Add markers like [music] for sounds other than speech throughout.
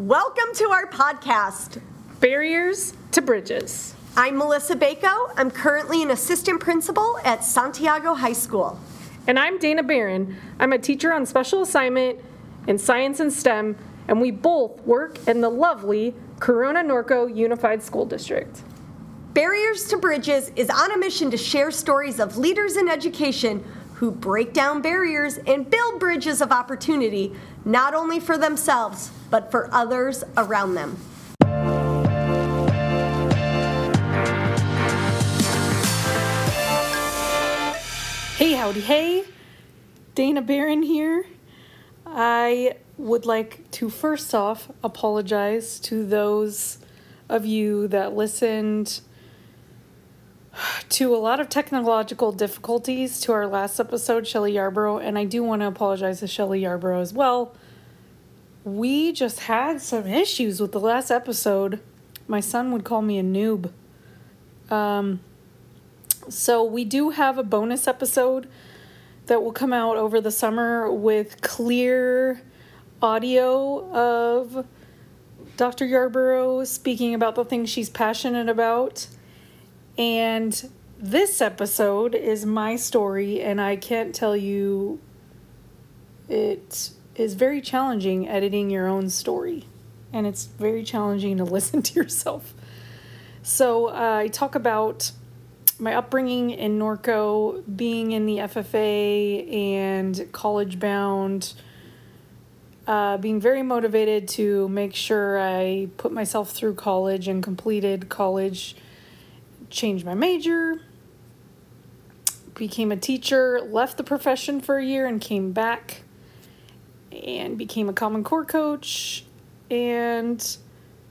Welcome to our podcast. Barriers to Bridges. I'm Melissa Bako. I'm currently an assistant principal at Santiago High School. And I'm Dana Barron. I'm a teacher on special assignment in science and STEM, and we both work in the lovely Corona Norco Unified School District. Barriers to Bridges is on a mission to share stories of leaders in education who break down barriers and build bridges of opportunity, not only for themselves, but for others around them. Hey, howdy, hey. Dana Barron here. I would like to first off apologize to those of you that listened to a lot of technological difficulties to our last episode, Shelly Yarborough, and I do want to apologize to Shelly Yarborough as well. We just had some issues with the last episode. My son would call me a noob. Um, so, we do have a bonus episode that will come out over the summer with clear audio of Dr. Yarborough speaking about the things she's passionate about. And this episode is my story, and I can't tell you it is very challenging editing your own story, and it's very challenging to [laughs] listen to yourself. So, uh, I talk about my upbringing in Norco, being in the FFA and college bound, uh, being very motivated to make sure I put myself through college and completed college, changed my major, became a teacher, left the profession for a year, and came back and became a Common Core coach, and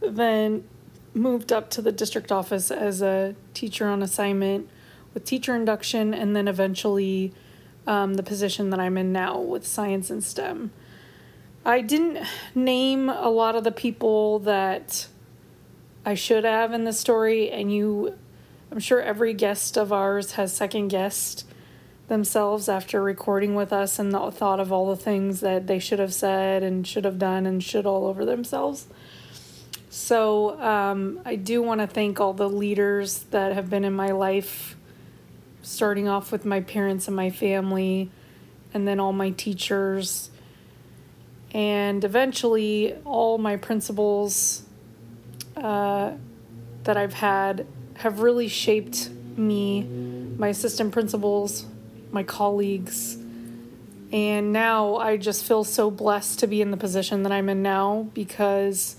then moved up to the district office as a teacher on assignment with teacher induction, and then eventually um, the position that I'm in now with science and STEM. I didn't name a lot of the people that I should have in the story, and you, I'm sure every guest of ours has second guessed themselves after recording with us and the thought of all the things that they should have said and should have done and should all over themselves. So um, I do want to thank all the leaders that have been in my life, starting off with my parents and my family, and then all my teachers, and eventually all my principals uh, that I've had have really shaped me, my assistant principals, my colleagues. And now I just feel so blessed to be in the position that I'm in now because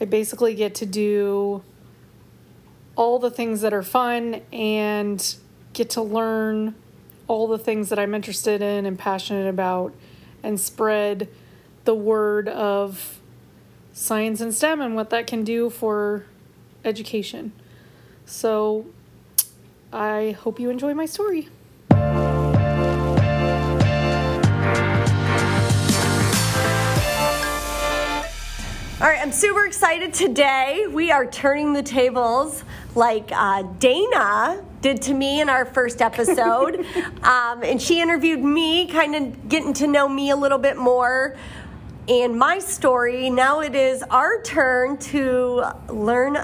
I basically get to do all the things that are fun and get to learn all the things that I'm interested in and passionate about and spread the word of science and STEM and what that can do for education. So I hope you enjoy my story. All right, I'm super excited today. We are turning the tables like uh, Dana did to me in our first episode. [laughs] um, and she interviewed me, kind of getting to know me a little bit more and my story. Now it is our turn to learn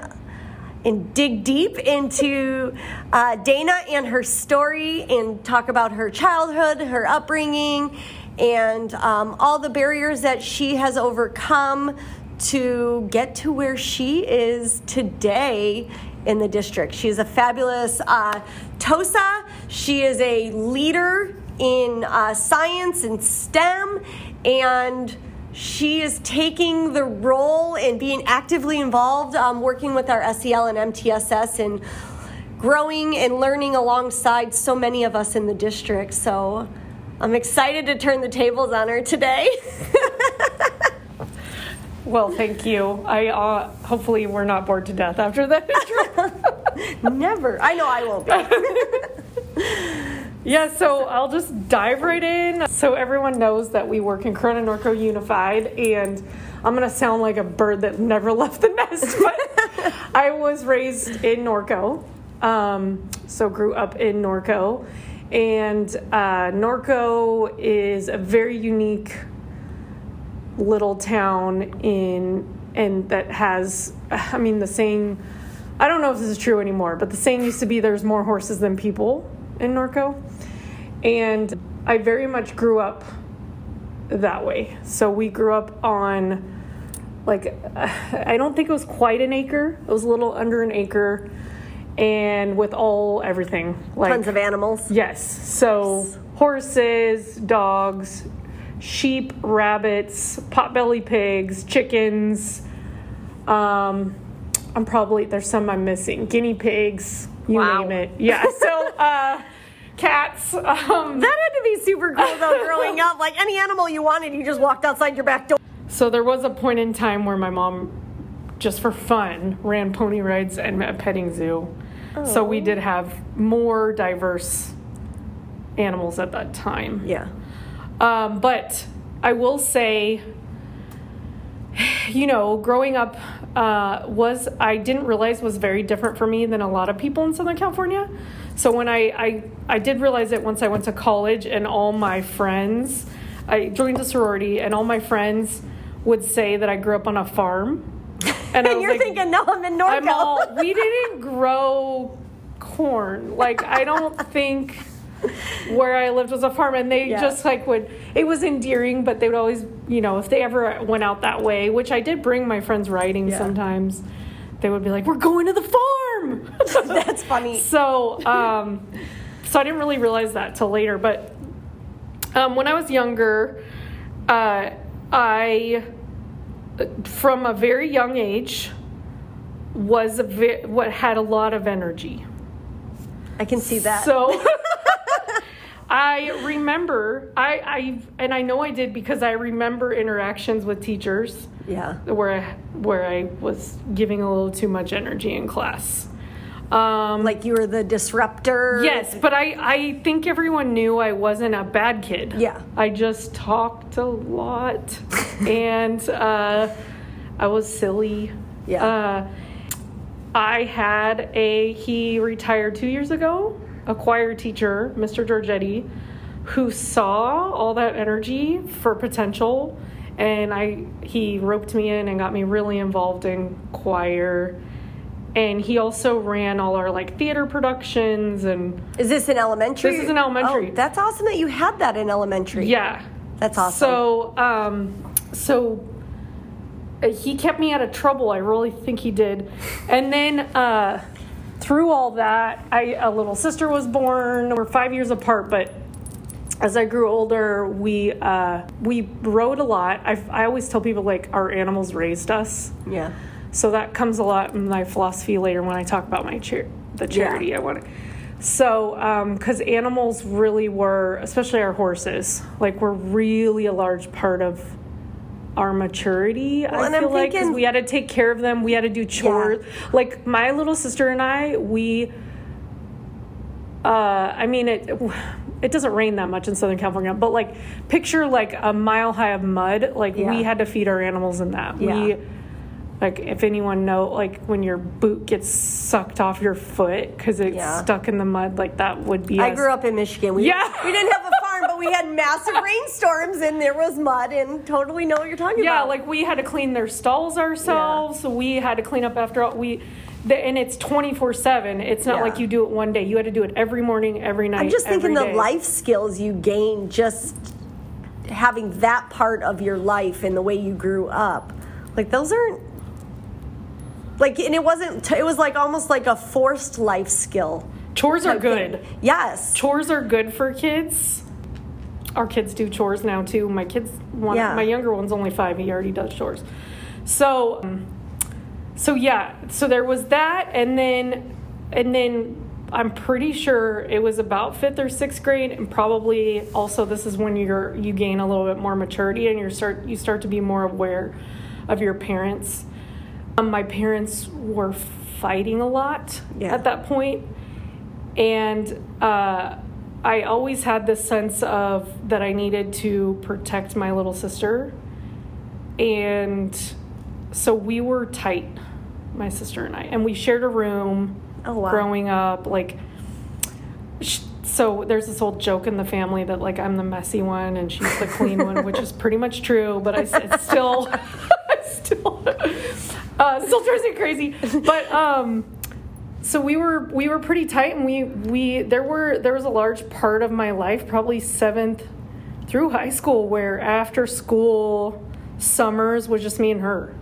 and dig deep into uh, Dana and her story and talk about her childhood, her upbringing, and um, all the barriers that she has overcome to get to where she is today in the district. She is a fabulous uh, TOSA. She is a leader in uh, science and STEM, and she is taking the role and being actively involved, um, working with our SEL and MTSS and growing and learning alongside so many of us in the district. So I'm excited to turn the tables on her today. [laughs] Well, thank you. I uh, hopefully we're not bored to death after that. [laughs] Never. I know I won't be. [laughs] yeah, so I'll just dive right in. So everyone knows that we work in Corona Norco Unified, and I'm gonna sound like a bird that never [laughs] left the nest, but [laughs] I was raised in Norco, um, so grew up in Norco, and uh, Norco is a very unique little town in and that has I mean the saying I don't know if this is true anymore, but the saying used to be there's more horses than people in Norco. And I very much grew up that way. So we grew up on like [sighs] I don't think it was quite an acre. It was a little under an acre and with all everything like Tons of animals. Yes. So horses, dogs, sheep, rabbits, potbelly pigs, chickens. Um, I'm probably there's some I'm missing. Guinea pigs, you Wow. name it. Yeah. So [laughs] uh, cats. Um, That had to be super cool though, [laughs] growing up. Like any animal you wanted, you just walked outside your back door. so there was a point in time where my mom, just for fun, ran pony rides and a petting zoo. So we did have more diverse animals at that time. Yeah. Um, but I will say, [sighs] you know, growing up uh, was I didn't realize was very different for me than a lot of people in Southern California. So when I I, I did realize it once I went to college and all my friends, I joined a sorority and all my friends would say that I grew up on a farm. [laughs] And, I And you're like, thinking, no, I'm in Norco. I'm all, we didn't grow corn. Like, I don't [laughs] think [laughs] where I lived was a farm. And they Yeah. just like would, it was endearing, but they would always, you know, if they ever went out that way, which I did bring my friends riding Yeah. sometimes, they would be like, we're going to the farm. [laughs] That's funny. So, um, so I didn't really realize that till later. But um, when I was younger, uh, I, from a very young age, was a ve- what had a lot of energy. I can see that. So [laughs] I remember I I and I know I did because I remember interactions with teachers yeah. where I, where I was giving a little too much energy in class. Um, Like you were the disruptor. Yes, but I, I think everyone knew I wasn't a bad kid. Yeah. I just talked a lot [laughs] and uh, I was silly. Yeah. Uh, I had a, he retired two years ago, a choir teacher, Mr. Giorgetti, who saw all that energy for potential. And I, he roped me in and got me really involved in choir. And he also ran all our like theater productions and Is this in elementary? This is in elementary. Oh, that's awesome that you had that in elementary. Yeah. That's awesome. So, um, so uh, he kept me out of trouble. I really think he did. And then uh, through all that, I a little sister was born. We're five years apart, but as I grew older, we uh, we rode a lot. I I always tell people like our animals raised us. Yeah. So that comes a lot in my philosophy later when I talk about my chair, the charity I want to. So, because animals really were, especially our horses, like were really a large part of our maturity. Well, I and I'm feel like 'cause thinking- we had to take care of them. We had to do chores. Like my little sister and I, we. Uh, I mean it. It doesn't rain that much in Southern California, but like picture like a mile high of mud. Like Yeah. we had to feed our animals in that. Yeah. We like if anyone know like when your boot gets sucked off your foot because it's Yeah. stuck in the mud like that would be I us. grew up in Michigan. We, Yeah. we didn't have a farm, [laughs] but we had massive rainstorms and there was mud and totally know what you're talking yeah about. Yeah, like we had to clean their stalls ourselves so we had to clean up after all we the, and it's 24-7 it's not Yeah. like you do it one day you had to do it every morning every night I'm just thinking the life skills you gain just having that part of your life and the way you grew up. Like those aren't like and it wasn't it was like almost like a forced life skill. chores are type thing. good Yes. chores are good for kids our kids do chores now too my kids one Yeah. my younger one's only five he already does chores so um, so yeah so there was that and then and then i'm pretty sure it was about fifth or sixth grade and probably also this is when you're you gain a little bit more maturity and you start you start to be more aware of your parents um, my parents were fighting a lot Yeah. at that point and uh, I always had this sense of that I needed to protect my little sister, and so we were tight, my sister and I, and we shared a room. Oh, wow. Growing up, like so there's this old joke in the family that like I'm the messy one and she's the clean one, which is pretty much true. But I it's still, [laughs] still, [laughs] uh, still drives me crazy. But um, so we were we were pretty tight, and we we there were there was a large part of my life, probably seventh through high school, where after school summers was just me and her,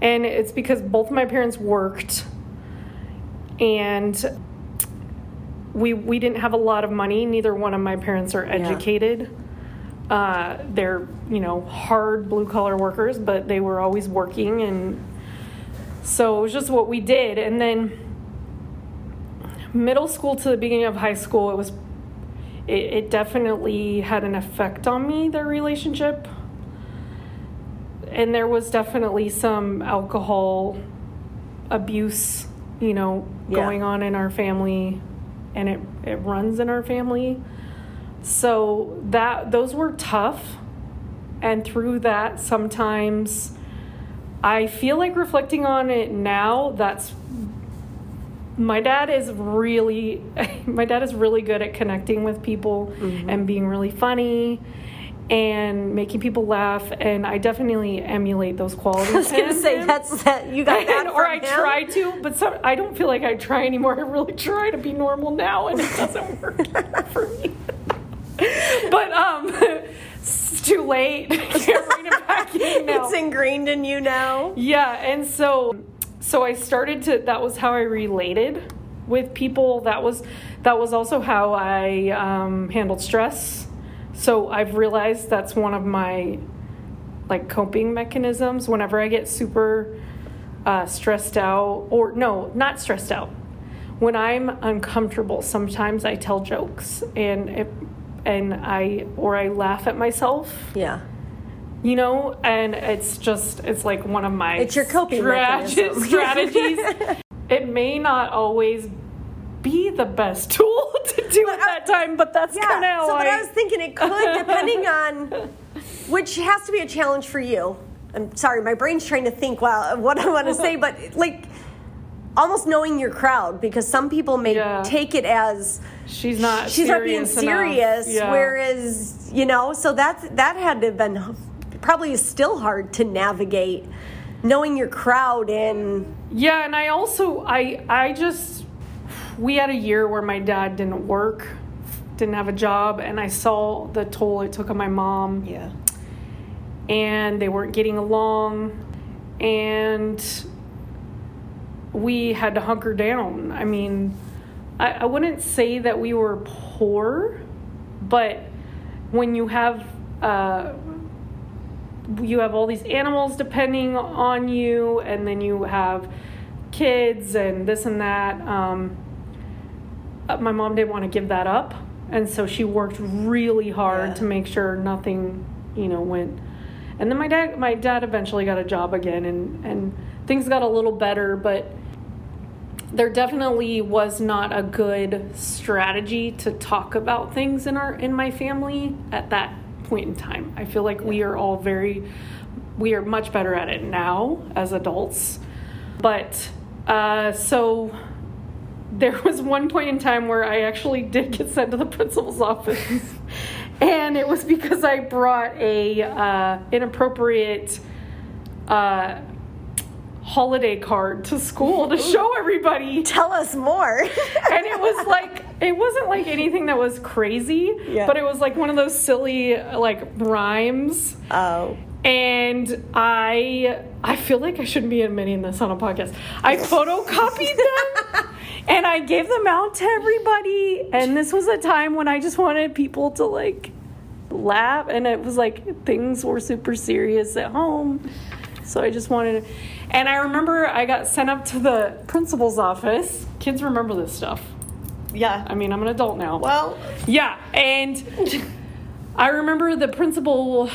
and it's because both my parents worked, and we we didn't have a lot of money. Neither one of my parents are educated. Uh, they're you know hard blue collar workers, but they were always working, and so it was just what we did. And then middle school to the beginning of high school, it was it, it definitely had an effect on me. Their relationship, and there was definitely some alcohol abuse, you know, Yeah. going on in our family and it, it runs in our family. So that those were tough. And through that sometimes I feel like reflecting on it now, that's my dad is really [laughs] my dad is really good at connecting with people and being really funny and making people laugh and I definitely emulate those qualities. [laughs] I was gonna say him. that's that you got that And- [laughs] or I him? try to, but some, I don't feel like I try anymore. I really try to be normal now, and it doesn't work for me. but um, it's too late. Can't bring it back in now. It's ingrained in you now. Yeah, and so so I started to that was how I related with people. That was that was also how I um, handled stress. So I've realized that's one of my like coping mechanisms whenever I get super uh, stressed out or no, not stressed out. When I'm uncomfortable, sometimes I tell jokes and it, and I or I laugh at myself Yeah. You know and it's just it's like one of my It's your coping [laughs] strategies it may not always be the best tool [laughs] to do at that time but that's Yeah. kind of how so, but I, I was thinking it could, depending [laughs] on which has to be a challenge for you. I'm sorry, my brain's trying to think well what I want to say, but like almost knowing your crowd because some people may Yeah. take it as she's not she's not being serious serious, Yeah. whereas you know, so that's that had to have been probably is still hard to navigate knowing your crowd and yeah and i also i i just we had a year where my dad didn't work didn't have a job and i saw the toll it took on my mom yeah. and they weren't getting along and we had to hunker down i mean I, I wouldn't say that we were poor but when you have uh, you have all these animals depending on you and then you have kids and this and that um, uh, my mom didn't want to give that up and so she worked really hard Yeah. to make sure nothing you know went and then my dad my dad eventually got a job again and and things got a little better but there definitely was not a good strategy to talk about things in our in my family at that point in time. I feel like we are all very we are much better at it now as adults. But uh, so there was one point in time where I actually did get sent to the principal's office. [laughs] and it was because I brought a uh, inappropriate uh, holiday card to school to [laughs] show everybody Tell us more. and it was like it wasn't like anything that was crazy Yeah. but it was like one of those silly like rhymes. Oh. and i i feel like i shouldn't be admitting this on a podcast. I [laughs] photocopied them and i gave them out to everybody. And this was a time when i just wanted people to like laugh and it was like things were super serious at home. So i just wanted to and i remember i got sent up to the principal's office. Kids remember this stuff Yeah. i mean i'm an adult now Well, yeah, and I remember the principal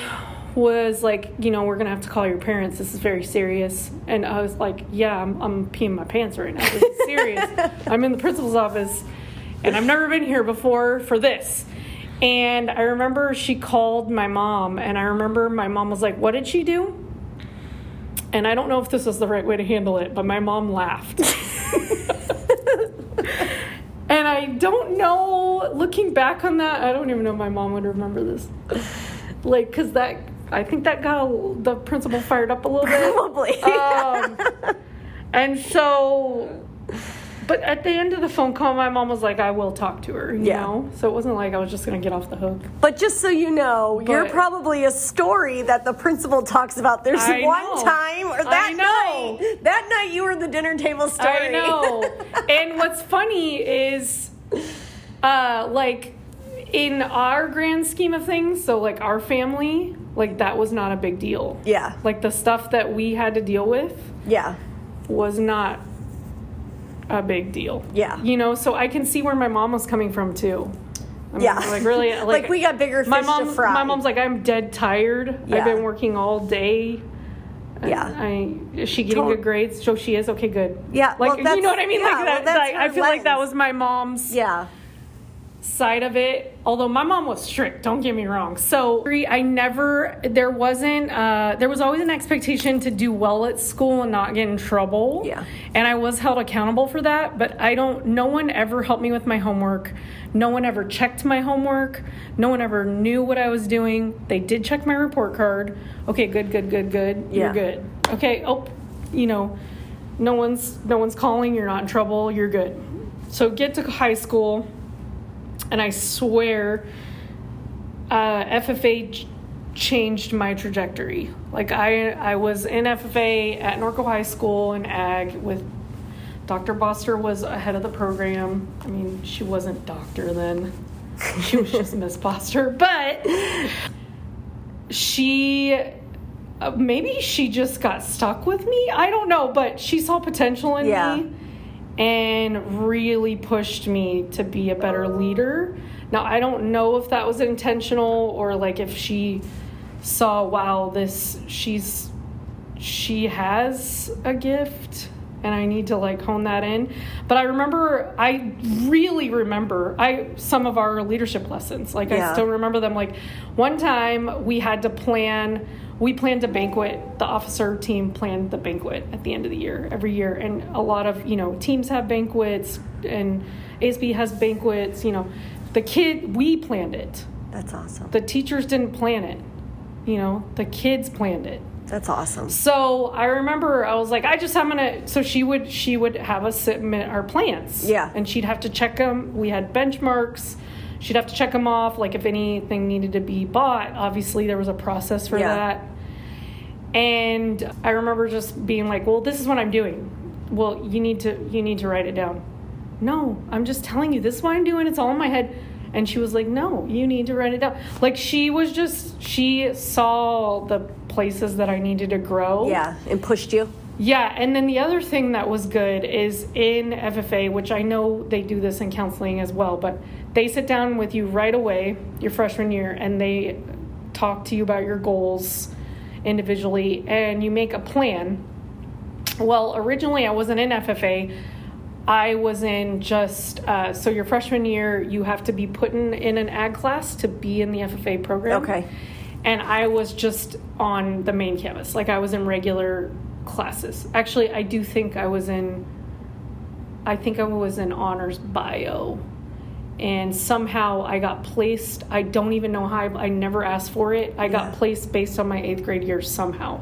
was like, you know, we're gonna have to call your parents. This is very serious. And I was like, yeah, I'm, I'm peeing my pants right now. This is serious. [laughs] I'm in the principal's office, and I've never been here before for this. And I remember she called my mom, and I remember my mom was like, "What did she do?" And I don't know if this was the right way to handle it, but my mom laughed. [laughs] [laughs] And I don't know. Looking back on that, I don't even know if my mom would remember this. Like, cause that I think that got the principal fired up a little bit. [laughs] Probably. Um, and so, but at the end of the phone call, my mom was like, "I will talk to her." You Yeah. know, so it wasn't like I was just gonna get off the hook. But just so you know, you're probably a story that the principal talks about. There's I one know. time, or I that know. night, that night you were the dinner table story. I know. [laughs] and what's funny is, uh, like, in our grand scheme of things, so like our family, like that was not a big deal. yeah, Like the stuff that we had to deal with yeah, was not a big deal. Yeah. You know, so I can see where my mom was coming from too. I mean, yeah. Like really, [laughs] like, like we got bigger fish my mom, to fry. my mom's like, I'm dead tired. Yeah. I've been working all day. Yeah. I, is she getting Tot- good grades? So she is. Okay, good. Yeah, Like well, you know what I mean? yeah, like well, that. that's like, I feel like that was my mom's yeah, side of it. Although my mom was strict, don't get me wrong. So I never, there wasn't, uh, there was always an expectation to do well at school and not get in trouble. Yeah. And I was held accountable for that, but I don't, no one ever helped me with my homework. No one ever checked my homework. No one ever knew what I was doing. They did check my report card. Okay, good, good, good, good. Yeah. You're good. Okay, oh, you know, no one's no one's calling, you're not in trouble, you're good. So get to high school and I swear uh, FFA ch- changed my trajectory. Like I, I was in FFA at Norco High School in Ag with Dr. Boster was ahead of the program. I mean, she wasn't doctor then. She was just Miss Boster, [laughs] but she uh, maybe she just got stuck with me. I don't know, but she saw potential in Yeah. me and really pushed me to be a better leader. Now, I don't know if that was intentional or like if she saw, wow, this she's she has a gift and I need to like hone that in. But I remember I really remember I some of our leadership lessons. Like Yeah. I still remember them like one time we had to plan we planned a banquet. The officer team planned the banquet at the end of the year every year and a lot of, you know, teams have banquets and ASB has banquets, you know. The kid we planned it. that's awesome. The teachers didn't plan it. You know, the kids planned it. That's awesome. So I remember I was like, I just I'm gonna. So she would she would have us submit our plans. Yeah. And she'd have to check them. We had benchmarks. She'd have to check them off. Like if anything needed to be bought, obviously there was a process for Yeah. that. And I remember just being like, well, this is what I'm doing. Well, you need to you need to write it down. No, I'm just telling you. This is what I'm doing. It's all in my head. And she was like, no, you need to write it down. Like she was just she saw the places that I needed to grow. Yeah, and pushed you. Yeah, and then the other thing that was good is in FFA, which I know they do this in counseling as well, but they sit down with you right away, your freshman year, and they talk to you about your goals individually, and you make a plan. Well, originally I wasn't in FFA. I was in just uh, so your freshman year, you have to be put in, in an ag class to be in the FFA program. Okay. And I was just on the main campus, like I was in regular classes. Actually, I do think I was in. I think I was in honors bio, and somehow I got placed. I don't even know how. I, I never asked for it. I got Yeah. placed based on my eighth grade year somehow.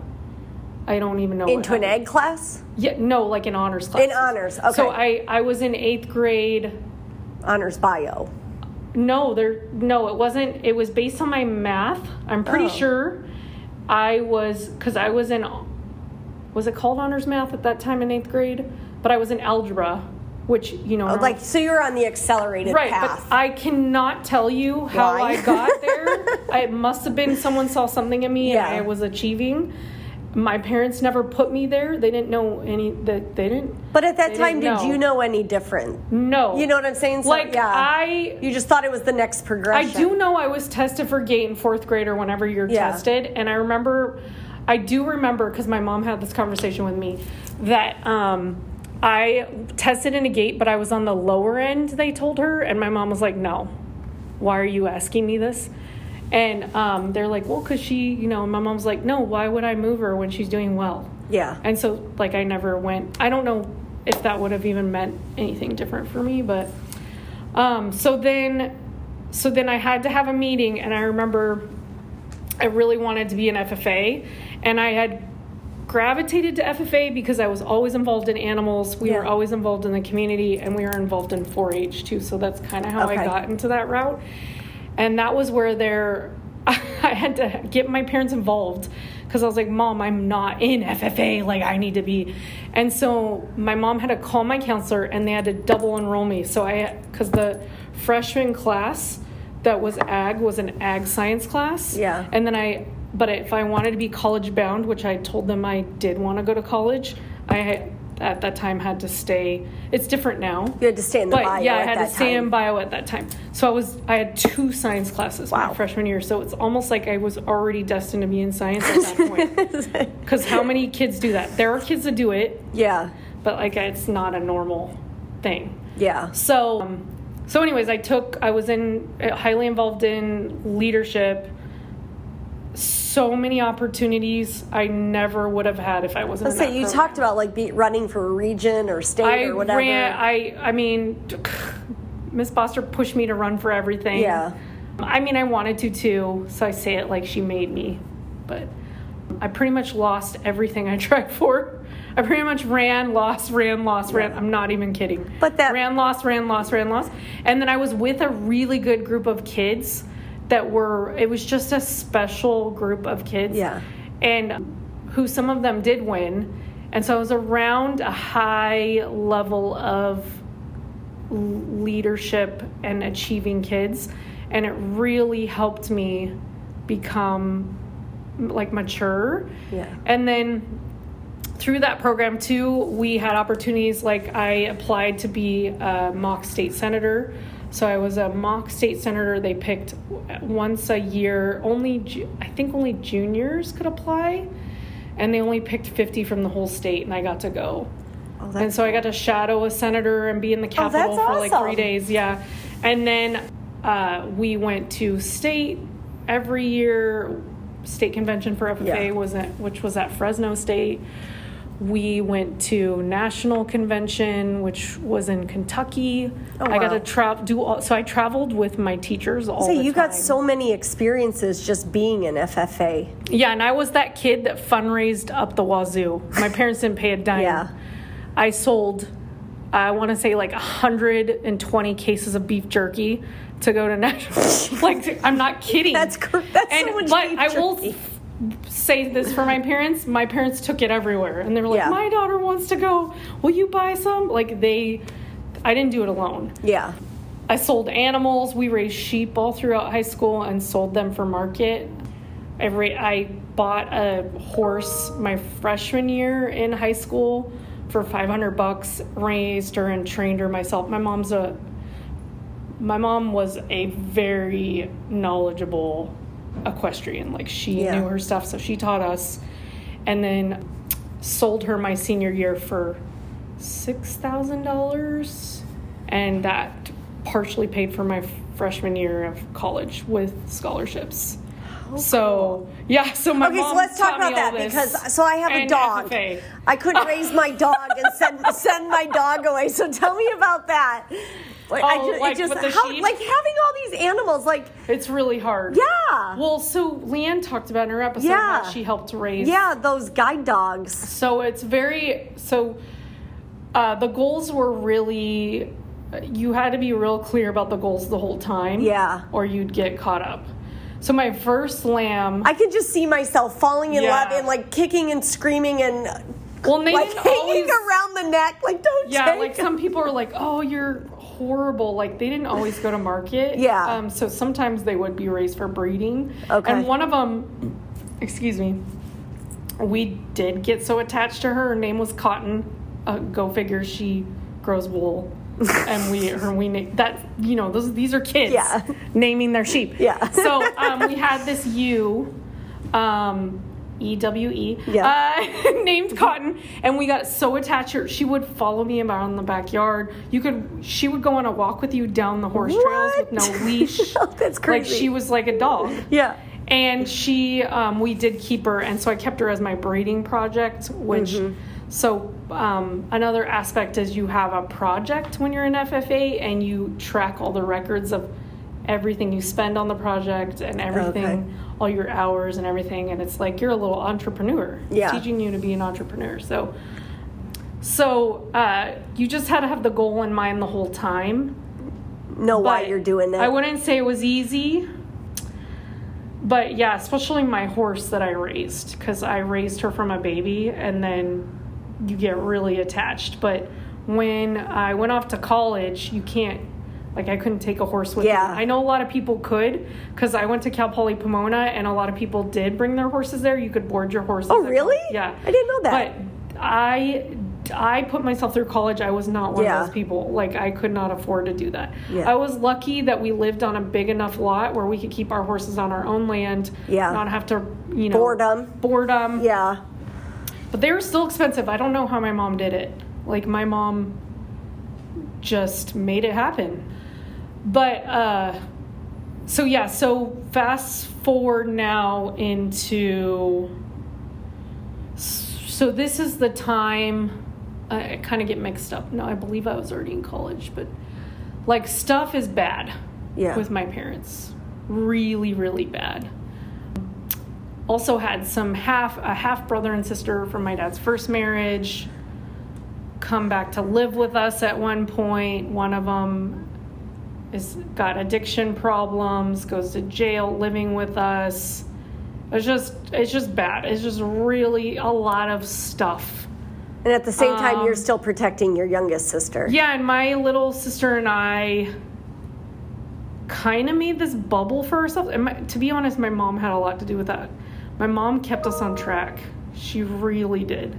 I don't even know. what Into an ag class? Yeah, no, like in honors class. In honors, okay. So I I was in eighth grade. Honors bio. No, there no, it wasn't. It was based on my math. I'm pretty Oh. sure I was cuz I was in was it called honors math at that time in 8th grade? But I was in algebra, which, you know, Oh, like, so you're on the accelerated right, path. but I cannot tell you how Why? [laughs] I got there. it must have been someone saw something in me Yeah. and I was achieving. My parents never put me there. They didn't know any that they didn't but at that time, didn't you know any different? No. You know what I'm saying? So, like yeah. I You just thought it was the next progression. I do know I was tested for GATE in fourth grade or whenever you're Yeah. tested, and I remember, I do remember because my mom had this conversation with me that um, I tested in a GATE, but I was on the lower end. They told her, and my mom was like, "No, why are you asking me this?" And um, they're like, "Well, because she, you know." My mom's like, "No, why would I move her when she's doing well?" Yeah. And so, like, I never went. I don't know if that would have even meant anything different for me, but Um, so then, so then I had to have a meeting, and I remember I really wanted to be an FFA, and I had gravitated to FFA because I was always involved in animals. We were always involved in the community, and we were involved in 4-H too. So that's kind of how Okay. I got into that route, and that was where there, [laughs] I had to get my parents involved because I was like, Mom, I'm not in FFA. Like I need to be, and so my mom had to call my counselor, and they had to double enroll me. So I, because the freshman class that was ag was an ag science class. Yeah. And then I, but if I wanted to be college bound, which I told them I did want to go to college, I at that time had to stay. It's different now. You had to stay in the but bio yeah, I had to stay time. in bio at that time. So I was, I had two science classes Wow. my freshman year. So it's almost like I was already destined to be in science at that point. [laughs] Because how many kids do that? There are kids that do it, yeah, but like it's not a normal thing. yeah. So, um, so anyways, I took, I was in uh, highly involved in leadership. So many opportunities I never would have had if I wasn't. Let's say you program. talked about like be, running for a region or state I or whatever. ran. I, I mean, [sighs] Miss Foster pushed me to run for everything. Yeah. I mean, I wanted to too, so I say it like she made me, but I pretty much lost everything I [laughs] tried for. I pretty much ran, lost, ran, lost, ran. I'm not even kidding. But that- ran, lost, ran, lost, ran, lost, and then I was with a really good group of kids that were. It was just a special group of kids. Yeah. And who some of them did win, and so I was around a high level of leadership and achieving kids and it really helped me become like mature Yeah. and then through that program too we had opportunities like i applied to be a mock state senator so i was a mock state senator they picked once a year only i think only juniors could apply and they only picked 50 from the whole state and i got to go Oh, and so I got to shadow a senator and be in the Capitol that's for like three days. Yeah. And then uh, we went to state every year. State convention for FFA Yeah. was at, which was at Fresno State. We went to national convention, which was in Kentucky. Oh, I got to travel. Do all, so I traveled with my teachers all so you time. got so many experiences just being in FFA. Yeah, and I was that kid that fundraised up the wazoo. My parents didn't pay a [laughs] dime. Yeah. I sold, I want to say like 120 cases of beef jerky to go to [laughs] national. like, I'm not kidding. That's that's so much But I will jerky. Say this for my parents. My parents took it everywhere, and they were like, Yeah. "My daughter wants to go. Will you buy some?" Like they, I didn't do it alone. Yeah. I sold animals. We raised sheep all throughout high school and sold them for market. I, ra- I bought a horse my freshman year in high school for 500 bucks, raised her and trained her myself. My mom's a my mom was a very knowledgeable equestrian. Like she Yeah. knew her stuff, so she taught us. And then sold her my senior year for six thousand dollars, and that partially paid for my freshman year of college with scholarships. so yeah, so my Okay, so let's talk about that because so I have a dog. FFA. I couldn't [laughs] raise my dog and send send my dog away. So tell me about that. Like, I Oh, ju- like just with the how, sheep? like having all these animals. Like It's really hard. yeah, Well, so Leanne talked about in her episode Yeah. how she helped raise. yeah, those guide dogs. So it's very so. Uh, the goals were really. You had to be real clear about the goals the whole time. Yeah. Or you'd get caught up. So my first lamb. I could just see myself falling in Yeah. love and like kicking and screaming and well, like hanging always. around the neck. Like don't Yeah, like some people are like, "Oh, you're horrible." Like they didn't always go to market. [laughs] Yeah. Um. So sometimes they would be raised for breeding. Okay. And one of them, excuse me, we did get so attached to her. Her name was Cotton. Uh, go figure. She grows wool. [laughs] and we her we na- that you know those these are kids Yeah. naming their sheep Yeah. so um, we had this ewe um, E-W-E, uh, [laughs] named Cotton, and we got so attached. Her, she would follow me around the backyard. You could, she would go on a walk with you down the horse trails with no leash. [laughs] That's crazy. Like she was like a dog. Yeah. And she, um, we did keep her, and so I kept her as my breeding project, which. Mm-hmm. So um, another aspect is you have a project when you're in FFA and you track all the records of everything you spend on the project and everything, Okay. All your hours and everything. And it's like you're a little entrepreneur. It's Yeah. teaching you to be an entrepreneur. So, so uh, you just had to have the goal in mind the whole time. Know why you're doing that I wouldn't say it was easy. But yeah, especially my horse that I raised, because I raised her from a baby and then you get really attached. But when I went off to college, you can't, like, I couldn't take a horse with Yeah. me. I know a lot of people could, because I went to Cal Poly Pomona and a lot of people did bring their horses there. You could board your horses. Oh, really? Yeah. I didn't know that. But I I put myself through college. I was not one Yeah. of those people. Like I could not afford to do that. Yeah. I was lucky that we lived on a big enough lot where we could keep our horses on our own land. Yeah. Not have to, you know. Board 'em. yeah. But they were still expensive. I don't know how my mom did it. Like my mom just made it happen. But uh so yeah, so fast forward now into so this is the time I kind of get mixed up. No, I believe I was already in college, but like stuff is bad Yeah. with my parents. Really, really bad. Also had some half a half brother and sister from my dad's first marriage come back to live with us at one point. One of them is got addiction problems, goes to jail living with us. It's just it's just bad. It's just really a lot of stuff. And at the same time, Um, you're still protecting your youngest sister. Yeah, and my little sister and I kind of made this bubble for ourselves. And my, to be honest, my mom had a lot to do with that. My mom kept us on track. She really did.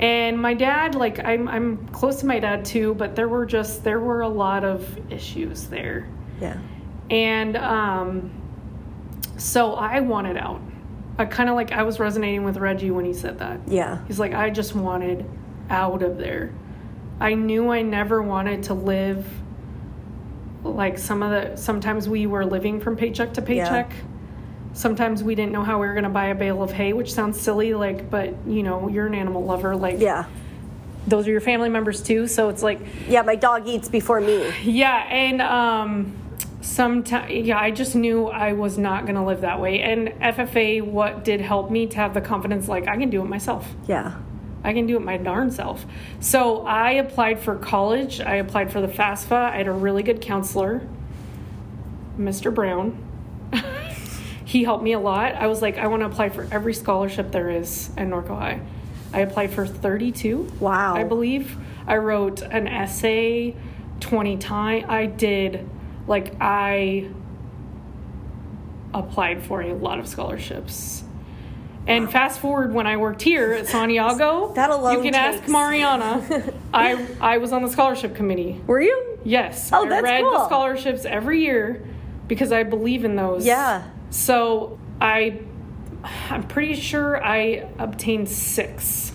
And my dad, like I'm I'm close to my dad too, but there were just there were a lot of issues there. Yeah. And um, so I wanted out. I kind of like I was resonating with Reggie when he said that. Yeah. He's like, I just wanted out of there. I knew I never wanted to live like some of the sometimes we were living from paycheck to Yeah. Sometimes we didn't know how we were going to buy a bale of hay, which sounds silly like but you know, you're an animal lover like Yeah. those are your family members too, so it's like Yeah, my dog eats before me. yeah, and um, sometimes yeah, I just knew I was not gonna live that way. And FFA, what did help me to have the confidence, like I can do it myself. Yeah. I can do it my darn self. So I applied for college. I applied for the FAFSA. I had a really good counselor, Mr. Brown. [laughs] he helped me a lot. I was like, I want to apply for every scholarship there is in Norco High. I applied for 32. Wow. I believe. I wrote an essay 20 times. I did, like, I applied for a lot of scholarships. And fast forward when I worked here at Santiago, [laughs] That alone you You can ask Mariana. [laughs] I I was on the scholarship committee. Were you? Yes, Oh, I that's read cool. the scholarships every year because I believe in those. Yeah. So I, I'm pretty sure I obtained six.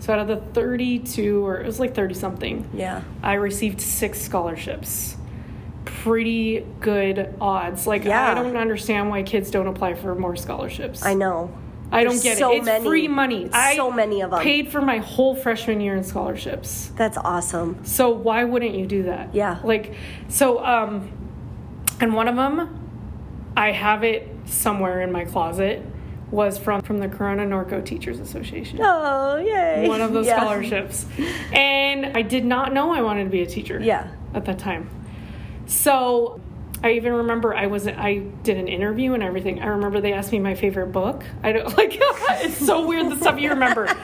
So out of the 32, or it was like 30 something, Yeah. I received six scholarships. Pretty good odds. Like Yeah. I don't understand why kids don't apply for more scholarships. I know. I don't There's get so it. It's many. free money. I So many of 'em. Paid for my whole freshman year in scholarships. That's awesome. So why wouldn't you do that? Yeah. Like so um and one of them I have it somewhere in my closet was from from the Corona Norco Teachers Association. Oh, yay. One of those Yeah. scholarships. And I did not know I wanted to be a teacher. Yeah. At that time. So I even remember I was I did an interview and everything. I remember they asked me my favorite book. I don't [laughs] like [laughs] it's so weird the stuff you remember. [laughs]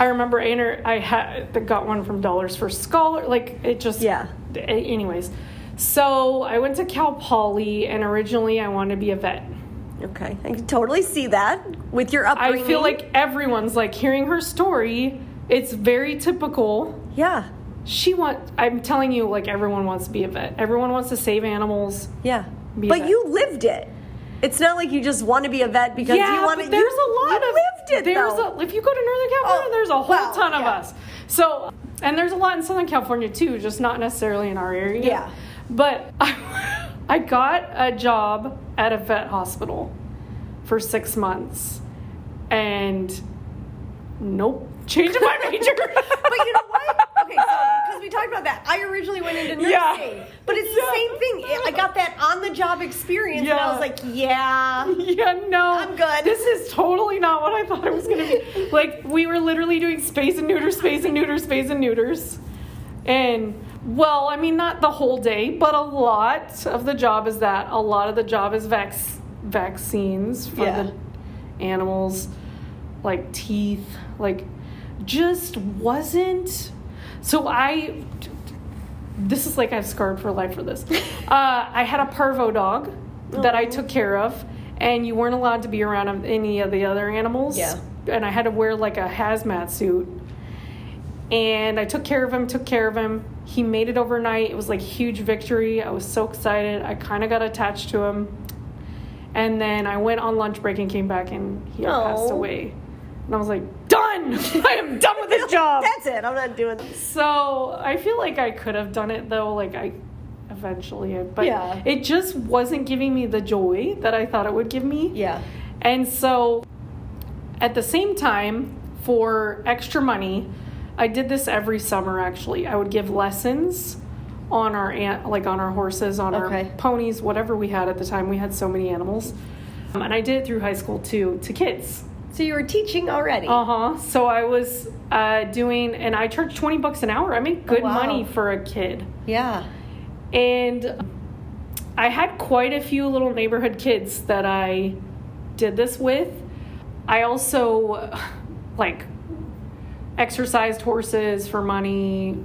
I remember I, enter, I had got one from Dollars for Scholar. Like it just Yeah. Anyways, so I went to Cal Poly, and originally I wanted to be a vet. Okay. I can totally see that with your upbringing. I feel like everyone's like hearing her story. It's very typical. Yeah. She want. I'm telling you, like everyone wants to be a vet. Everyone wants to save animals. Yeah. But you lived it. It's not like you just want to be a vet because yeah, you want to. there's you, a lot you of lived it There's though. a if you go to Northern California, Oh, there's a whole well, ton of yeah. us. So and there's a lot in Southern California too, just not necessarily in our area. Yeah. But I, [laughs] I got a job at a vet hospital for six months, and nope, changing my [laughs] major. But you know what? Okay, so because we talked about that, I originally went into nursing, Yeah. but it's Yeah. the same thing. I got that on the job experience, and I was like, yeah. [laughs] Yeah, no. I'm good. This is totally not what I thought it was going to be. Like, we were literally doing spays and neuter, spays and neuter, spays and neuters. And, well, I mean, not the whole day, but a lot of the job is that. A lot of the job is vac- vaccines for Yeah. the animals, like teeth, like, just wasn't. So I this is like I've scarred for life for this. [laughs] Uh, I had a parvo dog that I took care of, and you weren't allowed to be around any of the other animals. Yeah. And I had to wear like a hazmat suit. And I took care of him, took care of him. He made it overnight. It was like huge victory. I was so excited. I kind of got attached to him. And then I went on lunch break and came back, and he had passed away. And I was like, done! [laughs] I am done with this [laughs] job. That's it. I'm not doing this. So I feel like I could have done it though, like I eventually, but Yeah. it just wasn't giving me the joy that I thought it would give me. Yeah. And so at the same time, for extra money, I did this every summer actually. I would give lessons on our an- like on our horses, on Okay. our ponies, whatever we had at the time. We had so many animals. Um, and I did it through high school too, to kids. So you were teaching already. Uh huh. So I was uh, doing, and I charged 20 bucks an hour. I made good wow. money for a kid. yeah. And I had quite a few little neighborhood kids that I did this with. I also, like, exercised horses for money.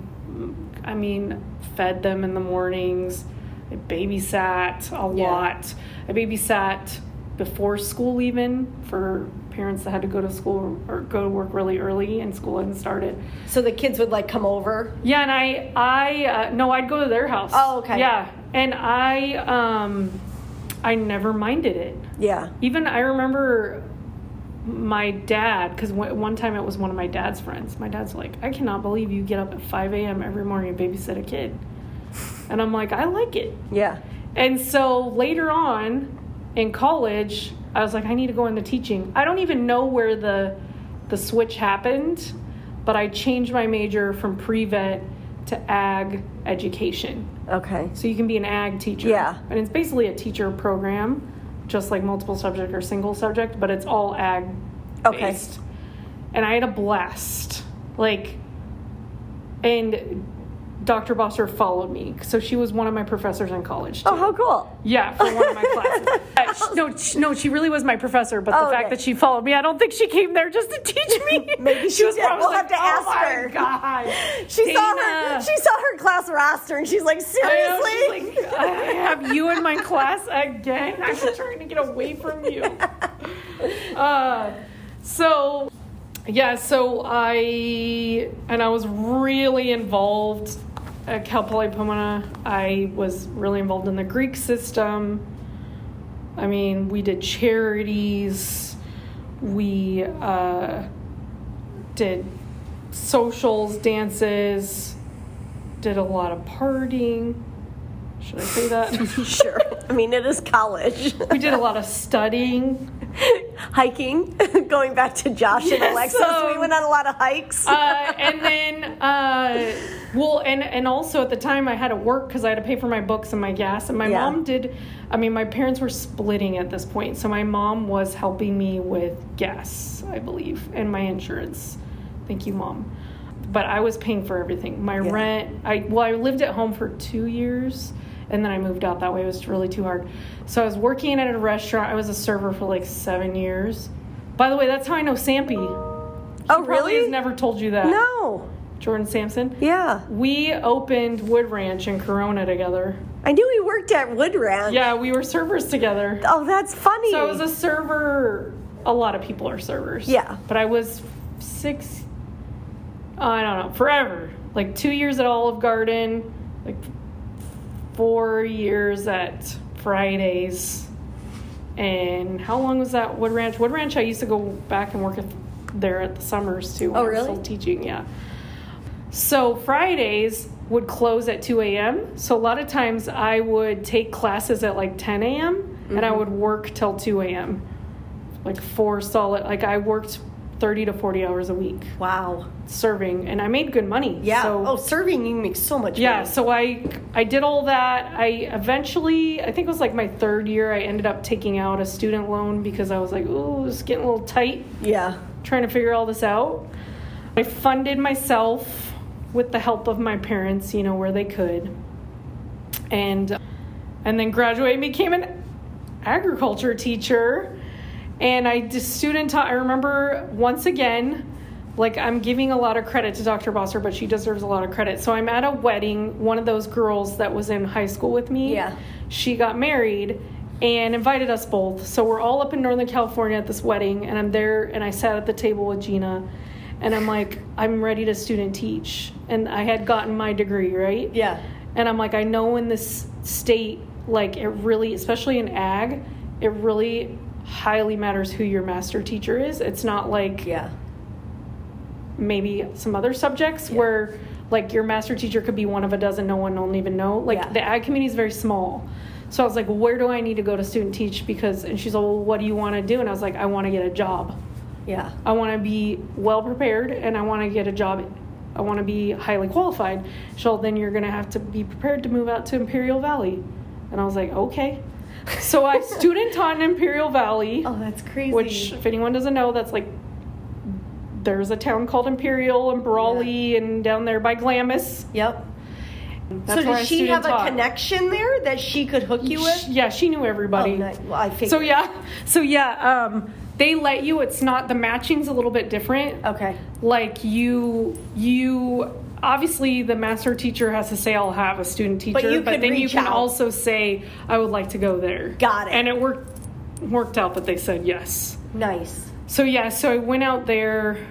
I mean, fed them in the mornings. I babysat a Yeah. lot. I babysat before school, even for parents that had to go to school or go to work really early and school hadn't started. So the kids would like come over. Yeah, and I, I, uh, no, I'd go to their house. Oh, okay. Yeah, and I, um, I never minded it. Yeah. Even I remember my dad, because one time it was one of my dad's friends. My dad's like, I cannot believe you get up at 5 a.m. every morning and babysit a kid. And I'm like, I like it. Yeah. And so later on in college, I was like, I need to go into teaching. I don't even know where the the switch happened, but I changed my major from pre-vet to ag education. Okay. So you can be an ag teacher. Yeah. And it's basically a teacher program, just like multiple subject or single subject, but it's all ag Okay. based. And I had a blast. Like and Dr. Bosser followed me. So she was one of my professors in college. Too. Oh, how cool. Yeah, for one of my classes. [laughs] Uh, no, sh- no, she really was my professor. But the Oh, fact okay. that she followed me, I don't think she came there just to teach me. [laughs] Maybe she did. probably We'll have to oh ask my her." God, [laughs] She saw her. She saw her class roster, and she's like, I seriously. know, she's like, I have you in my class again. I'm trying to get away from you. Uh, so, yeah, so I and I was really involved at Cal Poly Pomona. I was really involved in the Greek system. I mean, we did charities. We uh, did socials, dances. Did a lot of partying. Should I say that? [laughs] sure. I mean, it is college. we did a lot of studying. [laughs] Hiking. [laughs] Going back to Josh and Yes, Alexis, we um, went on a lot of hikes. Uh, and then, uh, well, and and also at the time I had to work because I had to pay for my books and my gas. And my Yeah. mom did. I mean, my parents were splitting at this point, so my mom was helping me with gas, I believe, and my insurance. Thank you, mom. But I was paying for everything. My Yeah. rent. I well, I lived at home for two years, and then I moved out that way. It was really too hard. So I was working at a restaurant. I was a server for like seven years. By the way, that's how I know Sampy. oh, really? has never told you that. no. Jordan Sampson. Yeah. We opened Wood Ranch in Corona together. I knew he worked at Wood Ranch. Yeah, we were servers together. Oh, that's funny. So I was a server. A lot of people are servers. Yeah. But I was six. I don't know, forever. Like two years at Olive Garden, like four years at Fridays. And how long was that Wood Ranch? Wood Ranch, I used to go back and work at, there at the summers too. Oh, I was really? Still teaching, yeah. So Fridays would close at 2 a.m. So a lot of times I would take classes at like 10 a.m. and I Mm-hmm. would work till 2 a.m. Like four solid, like I worked 30 to 40 hours a week Wow. serving, and I made good money. Yeah. So, oh, serving you make so much yeah, money. so I I did all that. I eventually, I think it was like my third year, I ended up taking out a student loan because I was like, ooh, it's getting a little tight Yeah. trying to figure all this out. I funded myself with the help of my parents, you know, where they could. And and then graduated and became an agriculture teacher. And I just student taught I remember once again like I'm giving a lot of credit to Dr. Bosser, but she deserves a lot of credit. So I'm at a wedding, one of those girls that was in high school with me. Yeah. She got married and invited us both. So we're all up in Northern California at this wedding, and I'm there, and I sat at the table with Gina, and I'm like, I'm ready to student teach, and I had gotten my degree, right? Yeah. And I'm like, I know in this state, like it really, especially in ag, it really highly matters who your master teacher is. It's not like Yeah. maybe some other subjects Yeah. where like your master teacher could be one of a dozen no one will even know like Yeah. the ag community is very small so i was like where do i need to go to student teach because and she's like well what do you want to do and i was like i want to get a job Yeah. i want to be well prepared and i want to get a job i want to be highly qualified so then you're going to have to be prepared to move out to imperial valley and i was like okay [laughs] so i student taught in imperial valley Oh, that's crazy. which if anyone doesn't know that's like there's a town called imperial and brawley and down there by glamis Yep. that's so does she have a taught. connection there that she could hook you with? Yeah she knew everybody Oh, nice. Well, I figured. so yeah so yeah um they let you it's not the matching's a little bit different Okay. like you you obviously the master teacher has to say i'll have a student teacher you could then you can out. also say i would like to go there Got it. and it worked worked out that they said yes Nice. So yeah, so I went out there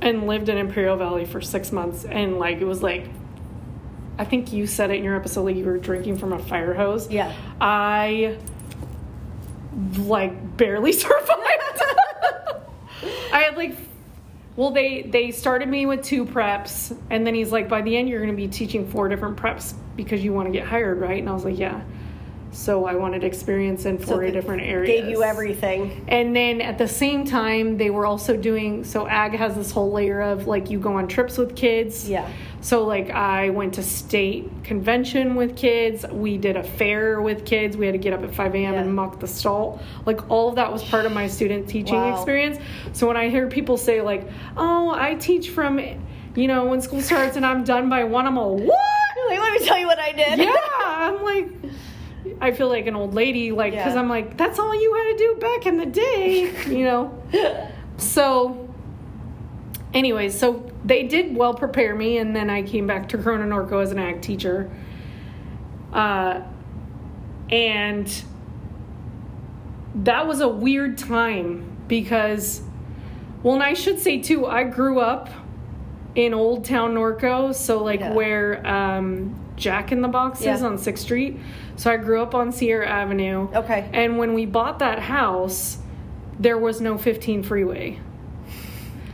and lived in Imperial Valley for six months, and like it was like, I think you said it in your episode, like you were drinking from a fire hose. Yeah. I like barely [laughs] survived. [laughs] I had like, well, they they started me with two preps, and then he's like, by the end you're going to be teaching four different preps because you want to get hired, right? And I was like, yeah. So I wanted experience in four they different areas. Gave you everything. And then at the same time, they were also doing so ag has this whole layer of like you go on trips with kids. Yeah. So like I went to state convention with kids. We did a fair with kids. We had to get up at 5 a.m. Yeah. and muck the stall. Like all of that was part of my student teaching Wow. experience. So when I hear people say like, "Oh, I teach from," you know, when school starts and I'm done by one, I'm all what? Like, let me tell you what I did. yeah i'm like i feel like an old lady like because Yeah. i'm like that's all you had to do back in the day you know [laughs] so anyways so they did well prepare me and then i came back to corona norco as an ag teacher uh, and that was a weird time because well and i should say too i grew up in old town norco so like Yeah. where um, jack in the box is Yeah. on sixth street so i grew up on sierra avenue Okay. and when we bought that house there was no 15 freeway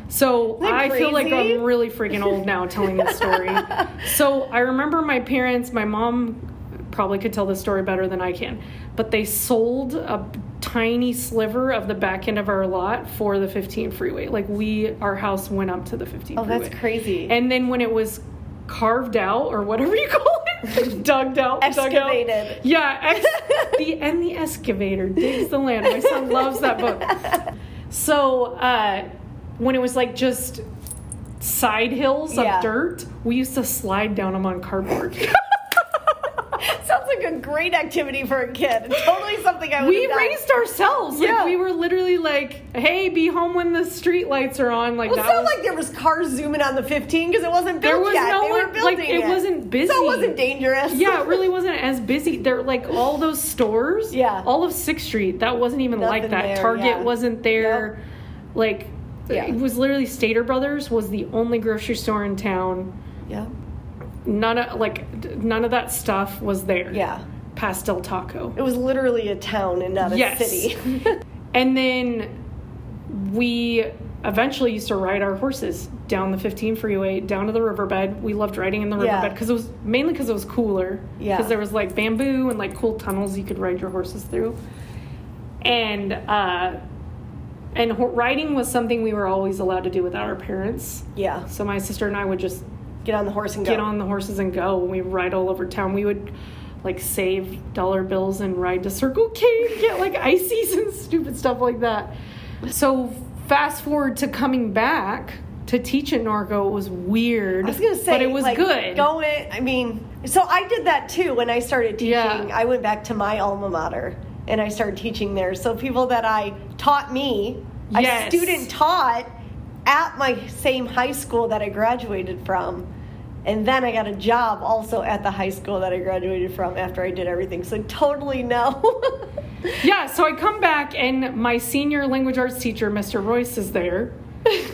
so i that feel like i'm really freaking old now telling this story [laughs] so i remember my parents my mom probably could tell this story better than i can but they sold a tiny sliver of the back end of our lot for the 15 freeway like we our house went up to the 15 Oh, freeway that's crazy. and then when it was carved out or whatever you call it, [laughs] dug out, dug out. Excavated. Yeah, ex- [laughs] the and the excavator digs the land. My son loves that book. So uh, when it was like just side hills Yeah. of dirt, we used to slide down them on cardboard. [laughs] [laughs] Sounds like a great activity for a kid. [laughs] Totally something I would we raised ourselves. Yeah. Like we were literally like, "Hey, be home when the street lights are on." Like Well, it that sounded was like there was cars zooming on the 15 because it wasn't built There was yet. no they one- like, building it wasn't busy. So it wasn't dangerous. yeah, it really wasn't as busy. There, like all those stores. Yeah. All of Sixth Street, that wasn't even like that. there, Target yeah. wasn't there. Like, Yeah. it was literally Stater Brothers was the only grocery store in town. Yeah. None of like none of that stuff was there. Yeah. Pastel Taco. It was literally a town and not a Yes. city. [laughs] And then we eventually used to ride our horses down the 15 freeway, down to the riverbed. We loved riding in the Yeah. riverbed because it was mainly because it was cooler. Yeah. Because there was like bamboo and like cool tunnels you could ride your horses through. And uh, And riding was something we were always allowed to do without our parents. Yeah. So my sister and I would just Get on the horse and go. get on the horses and go. And we would ride all over town. We would like save dollar bills and ride to Circle K and get like [laughs] ices and stupid stuff like that. So fast forward to coming back to teach at Norco, it was weird. I was gonna say, but it was like, good. Going, I mean, so I did that too when I started teaching. Yeah. I went back to my alma mater and I started teaching there. So people that I taught me, I Yes. student taught at my same high school that I graduated from. And then I got a job also at the high school that I graduated from after I did everything. So totally no. [laughs] Yeah, so I come back and my senior language arts teacher, Mr. Royce, is there.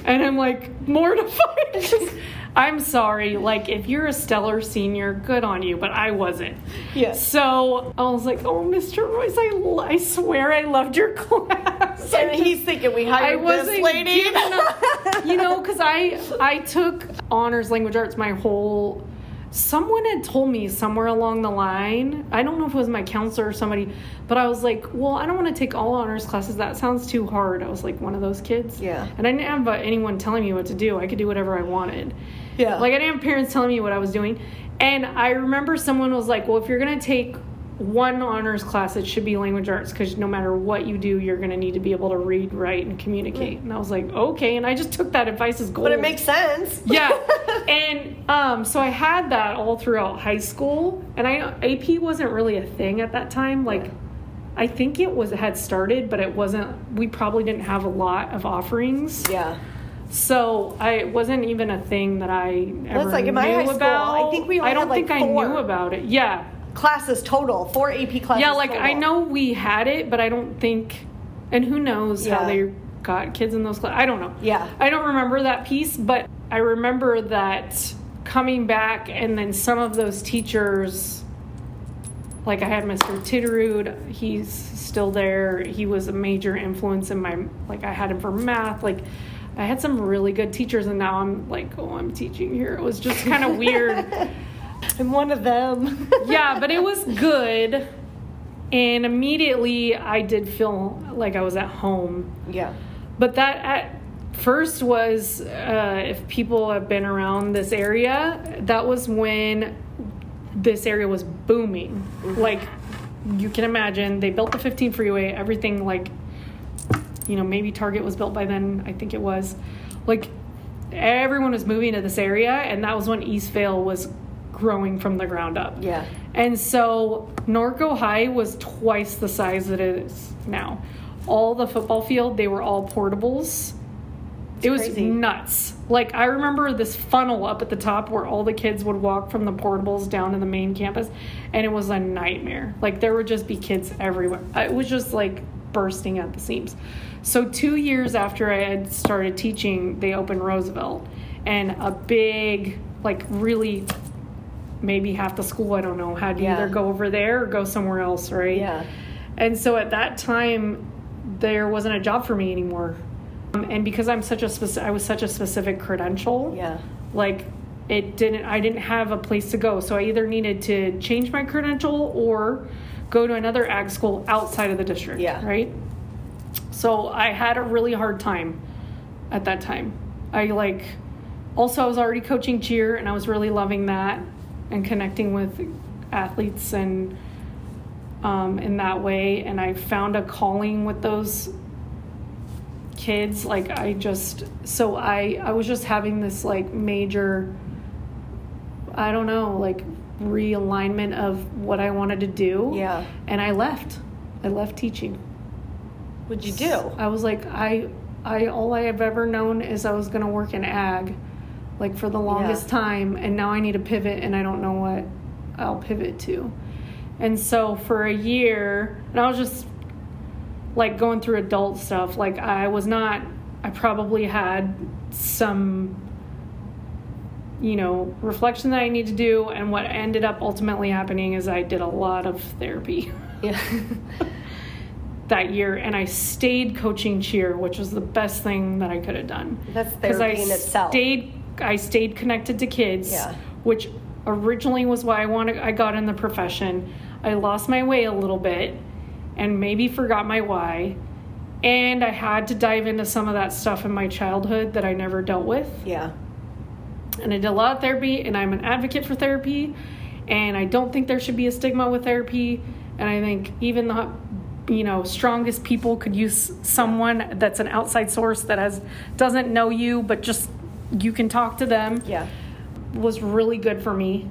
And I'm like mortified. [laughs] I'm sorry. Like, if you're a stellar senior, good on you, but I wasn't. Yes. So I was like, oh, Mr. Royce, I, I swear I loved your [laughs] class. And just- he's thinking we I hired this wasn't lady. up. you know, because I I took honors language arts my whole. Someone had told me somewhere along the line. I don't know if it was my counselor or somebody, but I was like, "Well, I don't want to take all honors classes. That sounds too hard." I was like one of those kids. Yeah. And I didn't have uh, anyone telling me what to do. I could do whatever I wanted. Yeah. Like I didn't have parents telling me what I was doing. And I remember someone was like, "Well, if you're gonna take one honors class, it should be language arts because no matter what you do, you're gonna need to be able to read, write, and communicate." And I was like, "Okay." And I just took that advice as gold. but it makes sense. yeah. [laughs] And um, so I had that all throughout high school, and I AP wasn't really a thing at that time. Like, I think it was had started, but it wasn't. We probably didn't have a lot of offerings. yeah. So I it wasn't even a thing that I ever like in my knew high school, about. I think we only I don't had, like, think I four. knew about it. Yeah, Classes total, four AP classes. yeah. Like I know we had it, but I don't think. And who knows how they got kids in those classes? I don't know. Yeah. I don't remember that piece, but I remember that coming back, and then some of those teachers. Like I had Mr. Titterud, he's still there. He was a major influence in my like I had him for math. Like I had some really good teachers and now I'm like, oh I'm teaching here. It was just kind of weird. [laughs] I'm one of them. [laughs] yeah, but it was good. And immediately I did feel like I was at home. yeah. But that at first was, uh, if people have been around this area, that was when this area was booming. Like, you can imagine, they built the 15 freeway, everything like, you know, maybe Target was built by then, I think it was. Like, everyone was moving to this area, and that was when Eastvale was growing from the ground up. Yeah. And so Norco High was twice the size that it is now. All the football field, they were all portables. it was crazy. nuts. Like I remember this funnel up at the top where all the kids would walk from the portables down to the main campus, and it was a nightmare. Like there would just be kids everywhere. Uh, it was just like bursting at the seams. So two years after I had started teaching, they opened Roosevelt, and a big, like really maybe half the school, I don't know, had to Yeah. either go over there or go somewhere else, right? Yeah. And so at that time, there wasn't a job for me anymore. Um, and because I'm such a specific, I was such a specific credential, Yeah. like it didn't I didn't have a place to go. So I either needed to change my credential or go to another ag school outside of the district, Yeah. right? So I had a really hard time at that time. I like also I was already coaching cheer and I was really loving that and connecting with athletes and um, in that way. And I found a calling with those kids. Like I just so I I was just having this like major I don't know like realignment of what I wanted to do. Yeah. and I left. I left teaching. What'd you do? I was like, I, I, all I have ever known is I was gonna work in ag, like for the longest Yeah. time, and now I need to pivot, and I don't know what I'll pivot to. And so for a year, and I was just like going through adult stuff. Like I was not, I probably had some, you know, reflection that I need to do, and what ended up ultimately happening is I did a lot of therapy. Yeah. [laughs] that year and I stayed coaching cheer, which was the best thing that I could have done. That's Because I therapy in itself. stayed I stayed connected to kids, Yeah. which originally was why I wanted I got in the profession. I lost my way a little bit and maybe forgot my why. And I had to dive into some of that stuff in my childhood that I never dealt with. Yeah. And I did a lot of therapy, and I'm an advocate for therapy. And I don't think there should be a stigma with therapy. And I think even the you know strongest people could use someone that's an outside source that has doesn't know you but just you can talk to them Yeah. was really good for me.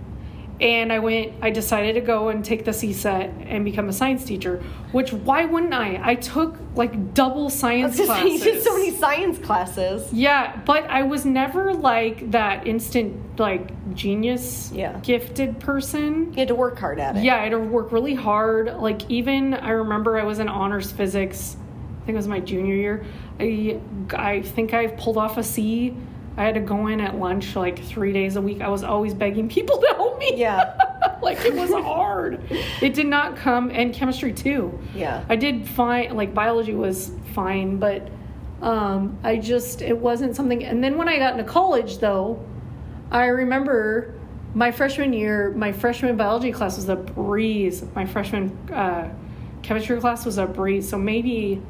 And I went, I decided to go and take the CSET and become a science teacher, which why wouldn't I? I took like double science saying, you classes. did so many science classes. yeah, but I was never like that instant, like genius, Yeah. gifted person. You had to work hard at it. Yeah, I had to work really hard. Like even I remember I was in honors physics. I think it was my junior year. I I think I pulled off a C. I had to go in at lunch like three days a week. I was always begging people to help me. Yeah. [laughs] like it was hard. It did not come, and chemistry too. Yeah. I did fine. Like biology was fine, but um, I just it wasn't something. And then when I got into college, though, I remember my freshman year, my freshman biology class was a breeze. My freshman uh, chemistry class was a breeze. So maybe.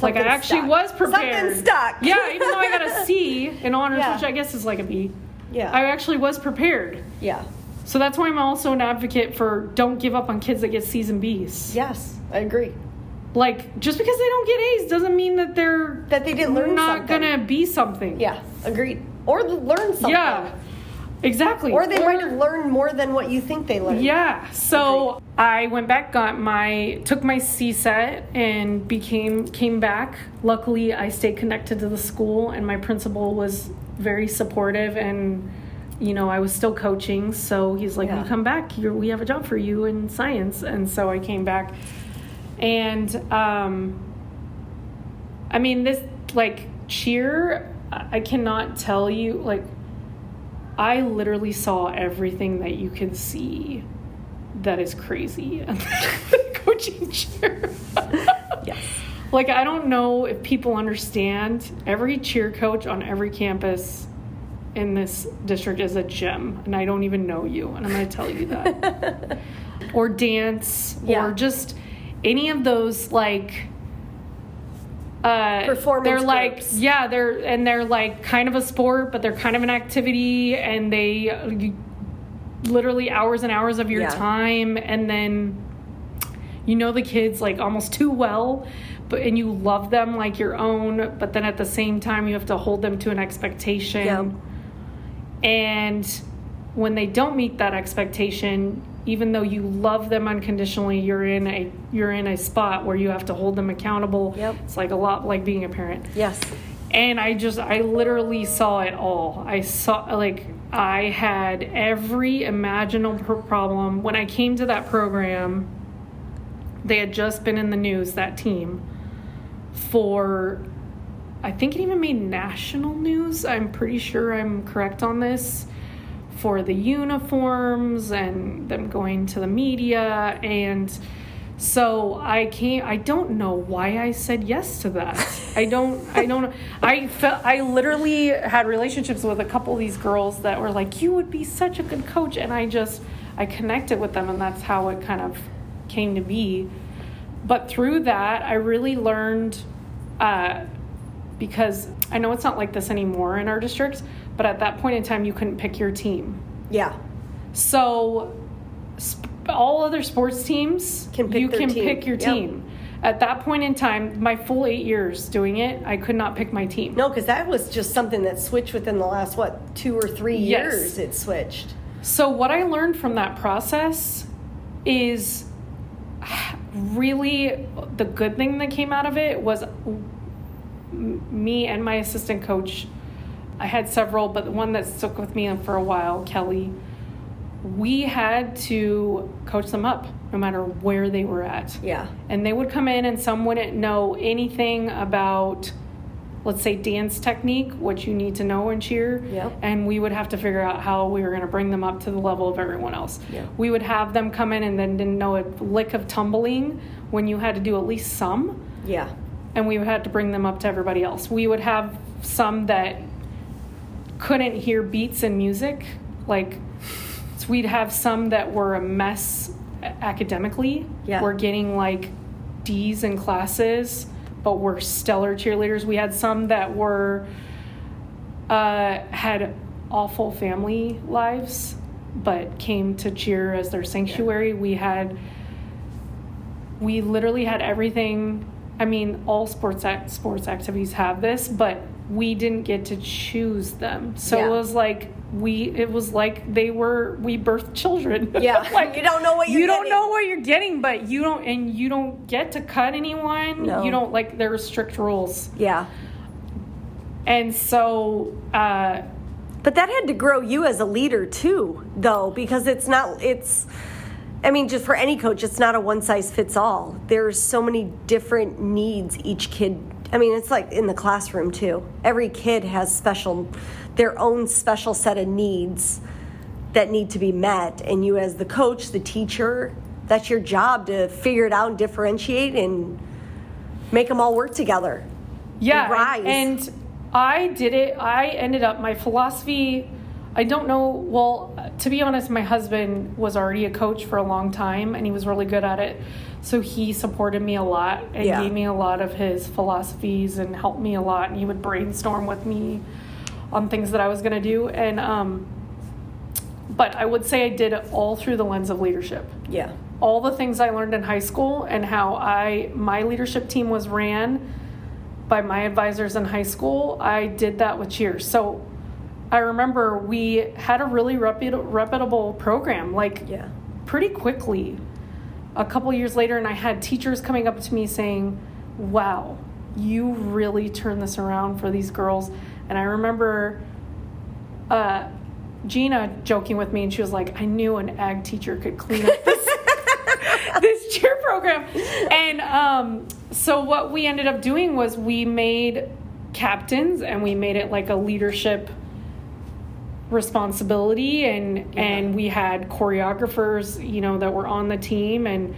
Like I actually stuck. was prepared. Something stuck. Yeah, even though I got a C in honors, Yeah. which I guess is like a B, Yeah. I actually was prepared. yeah. So that's why I'm also an advocate for don't give up on kids that get C's and B's. Yes, I agree. Like just because they don't get A's doesn't mean that they're That they didn't learn not something. gonna be something. Yeah, agreed. Or learn something. Yeah. Exactly. Or they might have learned more than what you think they learned. Yeah. So I went back, got my took my CSET and became came back. Luckily I stayed connected to the school and my principal was very supportive and you know, I was still coaching, so he's like, Yeah. "You come back. You're, we have a job for you in science." And so I came back, and um, I mean, this like cheer. I cannot tell you like I literally saw everything that you can see that is crazy [laughs] coaching cheer. Yes. Like I don't know if people understand every cheer coach on every campus in this district is a gym, and I don't even know you and I'm going to tell you that. [laughs] or dance Yeah. or just any of those like uh, Performance they're like groups. yeah they're and they're like kind of a sport but they're kind of an activity and they you, literally hours and hours of your Yeah. time and then you know the kids like almost too well but and you love them like your own but then at the same time you have to hold them to an expectation Yeah. and when they don't meet that expectation even though you love them unconditionally you're in a you're in a spot where you have to hold them accountable Yep. it's like a lot like being a parent Yes. and I just I literally saw it all. I saw like I had every imaginable problem when I came to that program. They had just been in the news that team for I think it even made national news. I'm pretty sure I'm correct on this for the uniforms and them going to the media and so I can't I don't know why I said yes to that. [laughs] I don't I don't I felt I literally had relationships with a couple of these girls that were like you would be such a good coach and I just I connected with them and that's how it kind of came to be. But through that I really learned uh, because I know it's not like this anymore in our district, but at that point in time you couldn't pick your team. Yeah. So, sp- all other sports teams, Can pick you can team. pick your Yep. team. At that point in time, my full eight years doing it, I could not pick my team. No, because that was just something that switched within the last what two or three Yes. years. It switched. So, what I learned from that process is really the good thing that came out of it was me and my assistant coach. I had several, but the one that stuck with me for a while, Kelly, we had to coach them up no matter where they were at. Yeah. And they would come in, and some wouldn't know anything about, let's say, dance technique, what you need to know in cheer. Yep. And we would have to figure out how we were going to bring them up to the level of everyone else. Yep. We would have them come in and then didn't know a lick of tumbling when you had to do at least some Yeah. and we had to bring them up to everybody else. We would have some that couldn't hear beats and music, like so we'd have some that were a mess academically. Yeah. We're getting like D's in classes, but were stellar cheerleaders. We had some that were uh, had awful family lives, but came to cheer as their sanctuary. We had we literally had everything. I mean, all sports act, sports activities have this, but we didn't get to choose them. So Yeah. it was like we it was like they were we birthed children. [laughs] Yeah. like You don't know what you're you don't getting. know what you're getting, but you don't and you don't get to cut anyone. No. You don't like there are strict rules. Yeah. And so uh But that had to grow you as a leader too, though, because it's not, it's, I mean, just for any coach, it's not a one size fits all. There's so many different needs each kid, I mean, it's like in the classroom too. Every kid has special, their own special set of needs that need to be met. And you, as the coach, the teacher, that's your job to figure it out and differentiate and make them all work together. yeah and, and i did it i ended up my philosophy i don't know well to be honest my husband was already a coach for a long time and he was really good at it so he supported me a lot and Yeah. gave me a lot of his philosophies and helped me a lot and he would brainstorm with me on things that i was going to do and um but i would say i did it all through the lens of leadership Yeah. all the things I learned in high school and how I my leadership team was ran by my advisors in high school, I did that with cheers. So I remember we had a really reputable program like Yeah. pretty quickly. A couple years later and I had teachers coming up to me saying, "Wow, you really turned this around for these girls." And I remember uh, Gina joking with me, and she was like, "I knew an ag teacher could clean up this [laughs] this cheer program." And um, so what we ended up doing was we made captains, and we made it like a leadership responsibility, and and we had choreographers, you know, that were on the team, and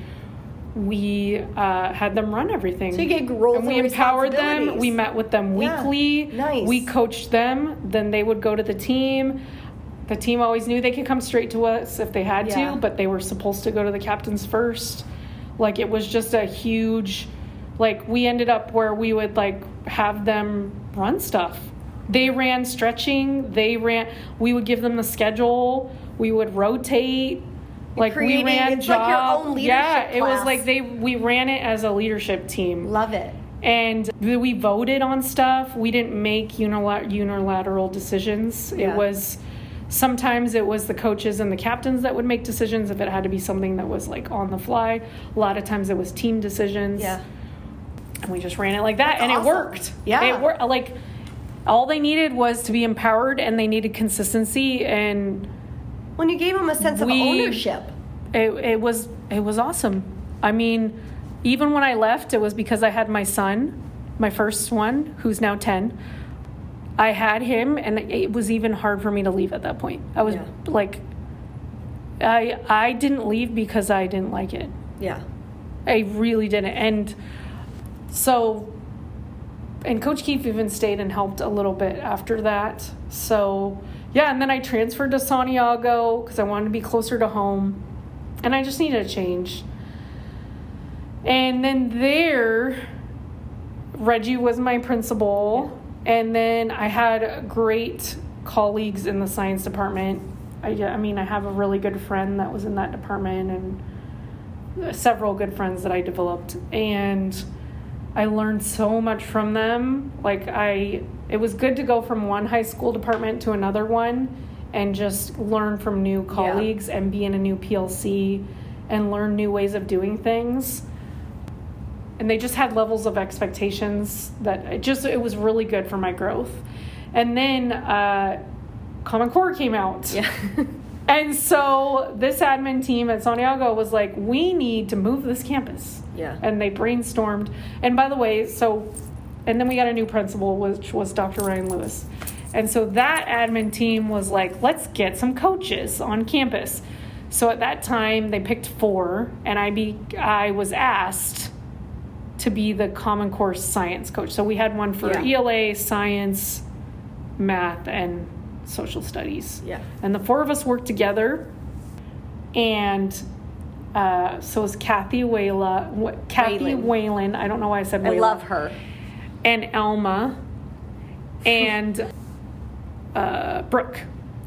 we uh, had them run everything. So you gave roles and we and empowered them. We met with them Yeah. weekly. Nice. We coached them. Then they would go to the team. The team always knew they could come straight to us if they had Yeah. to, but they were supposed to go to the captains first. Like it was just a huge like we ended up where we would like have them run stuff. They ran stretching, they ran we would give them the schedule, we would rotate like creating- we ran it's like your job- own yeah, leadership it was like they we ran it as a leadership team Love it. and we voted on stuff. We didn't make unilat- unilateral decisions. Yeah. It was sometimes it was the coaches and the captains that would make decisions if it had to be something that was like on the fly. A lot of times it was team decisions. Yeah. And we just ran it like that and awesome. it worked. Yeah. It worked like all they needed was to be empowered and they needed consistency and When you gave them a sense of ownership. it, it was it was awesome. I mean, even when I left, it was because I had my son, my first one, who's now ten. I had him, and it was even hard for me to leave at that point. I was Yeah. like, I I didn't leave because I didn't like it. Yeah. I really didn't. And so, and Coach Keefe even stayed and helped a little bit after that. So, yeah, and then I transferred to Santiago because I wanted to be closer to home. And I just needed a change. And then there, Reggie was my principal. And then I had great colleagues in the science department. I, I mean, I have a really good friend that was in that department and several good friends that I developed and I learned so much from them. Like I it was good to go from one high school department to another one and just learn from new colleagues and be in a new PLC and learn new ways of doing things. And they just had levels of expectations that it just it was really good for my growth. And then uh Common Core came out. Yeah. [laughs] And so this admin team at Santiago was like, we need to move this campus. Yeah. And they brainstormed. And by the way, so, and then we got a new principal, which was Dr. Ryan Lewis. And so that admin team was like, let's get some coaches on campus. So at that time, they picked four, and I be I was asked to be the Common Core science coach. So we had one for Yeah. ELA, science, math, and social studies. Yeah. And the four of us worked together. And uh, so it's Kathy Wayla, Kathy Whalen. Whalen. I don't know why I said I Wayla. love her. And Elma, [laughs] and uh, Brooke.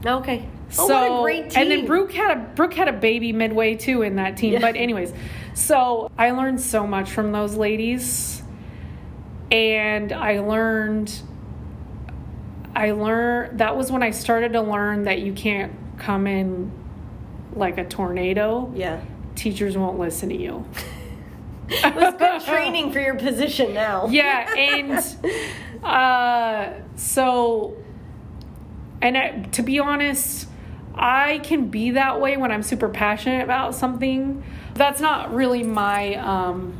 Okay. Oh, so what a great team. and then Brooke had a Brooke had a baby midway too in that team. Yeah. But anyways, so I learned so much from those ladies, and I learned. I learned that was when I started to learn that you can't come in like a tornado. Yeah. Teachers won't listen to you. It was good training for your position now. [laughs] yeah and uh so and I, to be honest i can be that way when i'm super passionate about something that's not really my um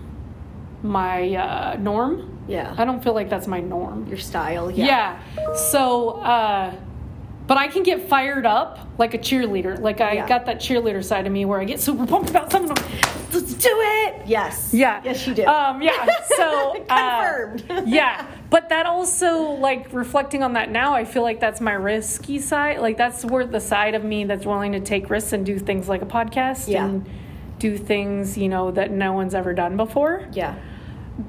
my uh norm Yeah. i don't feel like that's my norm Your style. Yeah. yeah. So, uh, but I can get fired up like a cheerleader. Like I Yeah. got that cheerleader side of me where I get super pumped about something. Let's do it. Yes. Yeah. Yes, you do. Um, yeah. So [laughs] uh, [laughs] yeah, but that also like reflecting on that now, I feel like that's my risky side. Like that's where the side of me that's willing to take risks and do things like a podcast Yeah. and do things you know that no one's ever done before yeah.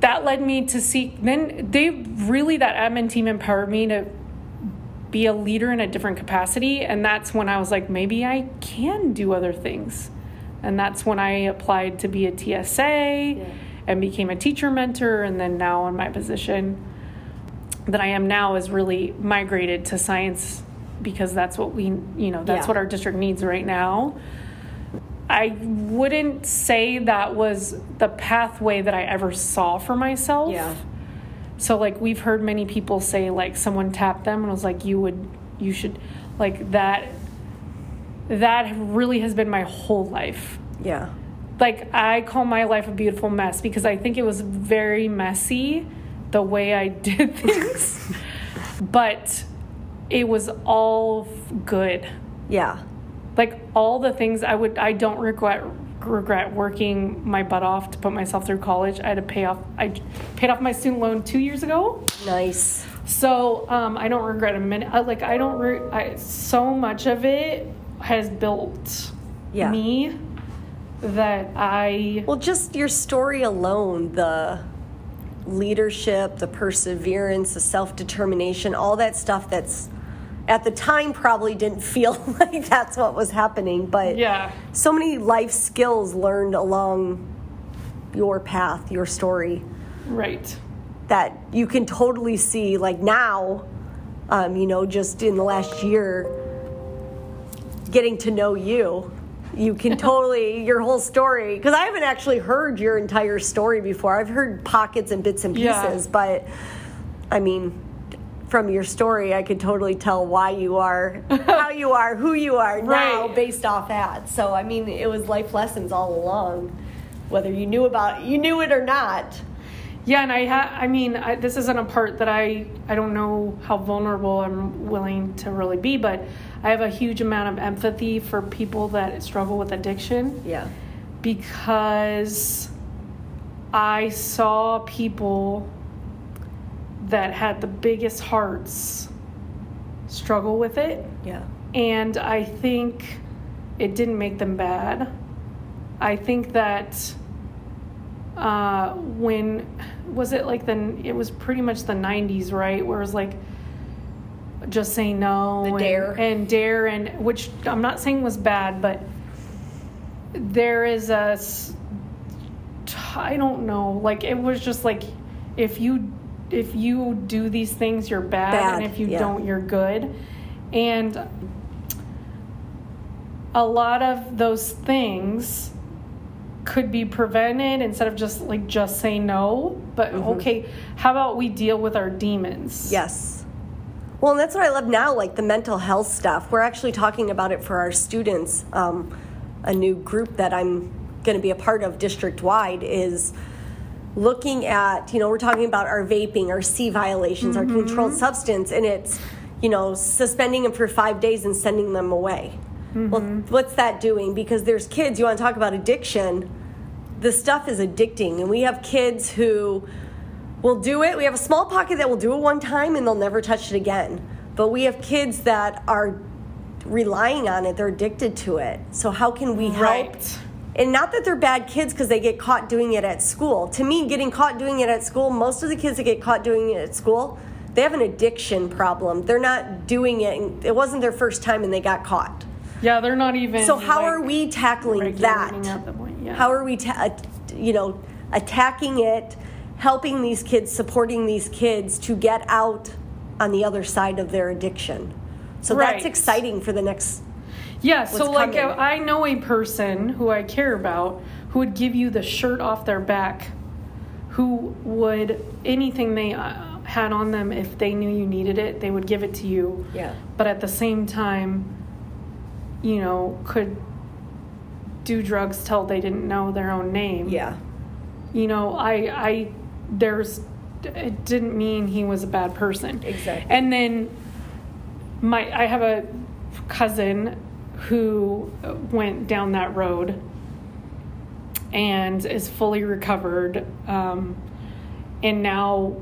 that led me to seek then they really that admin team empowered me to be a leader in a different capacity and that's when i was like maybe i can do other things and that's when i applied to be a tsa and became a teacher mentor and then now in my position that i am now is really migrated to science because that's what we you know that's Yeah. what our district needs right now I wouldn't say that was the pathway that I ever saw for myself. Yeah. So like we've heard many people say like someone tapped them and was like you would you should like that that really has been my whole life. Yeah. Like I call my life a beautiful mess because I think it was very messy the way I [laughs] did things. but it was all good Yeah. like all the things I would I don't regret regret working my butt off to put myself through college. I had to pay off I paid off my student loan 2 years ago. Nice. So, um, I don't regret a minute. I, like I don't re- I, so much of it has built Yeah. me that I Well, just your story alone, the leadership, the perseverance, the self determination, all that stuff that's at the time probably didn't feel [laughs] like that's what was happening, but yeah. so many life skills learned along your path, your story, Right. that you can totally see, like now, um, you know, just in the last year, getting to know you. You can [laughs] totally, your whole story, because I haven't actually heard your entire story before. I've heard pockets and bits and Yeah. pieces, but I mean, from your story, I could totally tell why you are, how you are, who you are [laughs] now based off that. So, I mean, it was life lessons all along, whether you knew about you knew it or not. Yeah, and I ha- I mean, I, this isn't a part that I I don't know how vulnerable I'm willing to really be, but I have a huge amount of empathy for people that struggle with addiction Yeah. because I saw people that had the biggest hearts struggle with it, Yeah. and I think it didn't make them bad. I think that uh, when was it like the it was pretty much the 90s, right? Where it was like just say no The and, dare. and dare and which I'm not saying was bad, but there is a I don't know, like it was just like if you if you do these things you're bad, Bad, and if you yeah. don't you're good. And a lot of those things could be prevented instead of just like just say no but Mm-hmm. okay how about we deal with our demons Yes. Well, and that's what I love now, like the mental health stuff. We're actually talking about it for our students. Um, a new group that I'm going to be a part of district wide is looking at, you know, we're talking about our vaping, our C violations, our mm-hmm. controlled substance, and it's, you know, suspending them for five days and sending them away. Well, mm-hmm. what's that doing? Because there's kids, you want to talk about addiction, the stuff is addicting, and we have kids who will do it. We have a small pocket that will do it one time and they'll never touch it again. But we have kids that are relying on it, they're addicted to it. So, how can we help Right. And not that they're bad kids because they get caught doing it at school. To me, getting caught doing it at school, most of the kids that get caught doing it at school, they have an addiction problem. They're not doing it. and It wasn't their first time and they got caught. Yeah, they're not even. So how like, are we tackling that? point, yeah. How are we, ta- uh, you know, attacking it, helping these kids, supporting these kids to get out on the other side of their addiction? So that's exciting for the next. Yeah, so like coming. I know a person who I care about who would give you the shirt off their back, who would anything they uh, had on them if they knew you needed it, they would give it to you. Yeah. But at the same time, you know, could do drugs till they didn't know their own name. Yeah. You know, I I there's it didn't mean he was a bad person. Exactly. And then my I have a cousin who went down that road and is fully recovered um, and now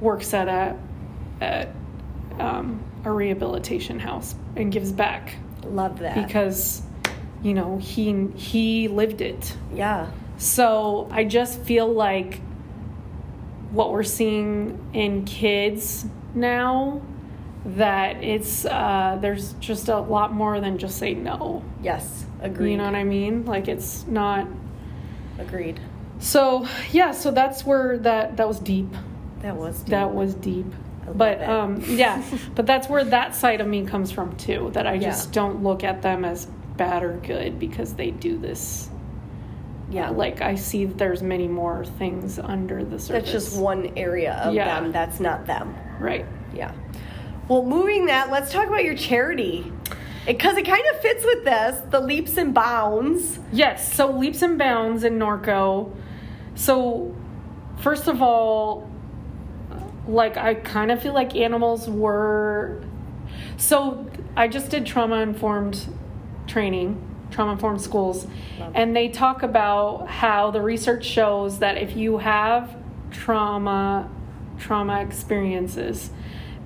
works at a at um, a rehabilitation house and gives back Love that. because you know he he lived it yeah. so I just feel like what we're seeing in kids now that it's uh, there's just a lot more than just say no. Yes. Agreed. You know what I mean? Like it's not. Agreed. So yeah, so that's where that that was deep. That was. deep. That was deep. But um, yeah, [laughs] but that's where that side of me comes from too. That I just Yeah. don't look at them as bad or good because they do this. Yeah. Like I see there's many more things under the surface. That's just one area of Yeah. them. That's not them. right. Yeah. Well, moving that, let's talk about your charity. Because it, kind of fits with this the leaps and bounds. Yes, so leaps and bounds in Norco. So, first of all, like I kind of feel like animals were. So, I just did trauma informed training, trauma informed schools, and they talk about how the research shows that if you have trauma, trauma experiences,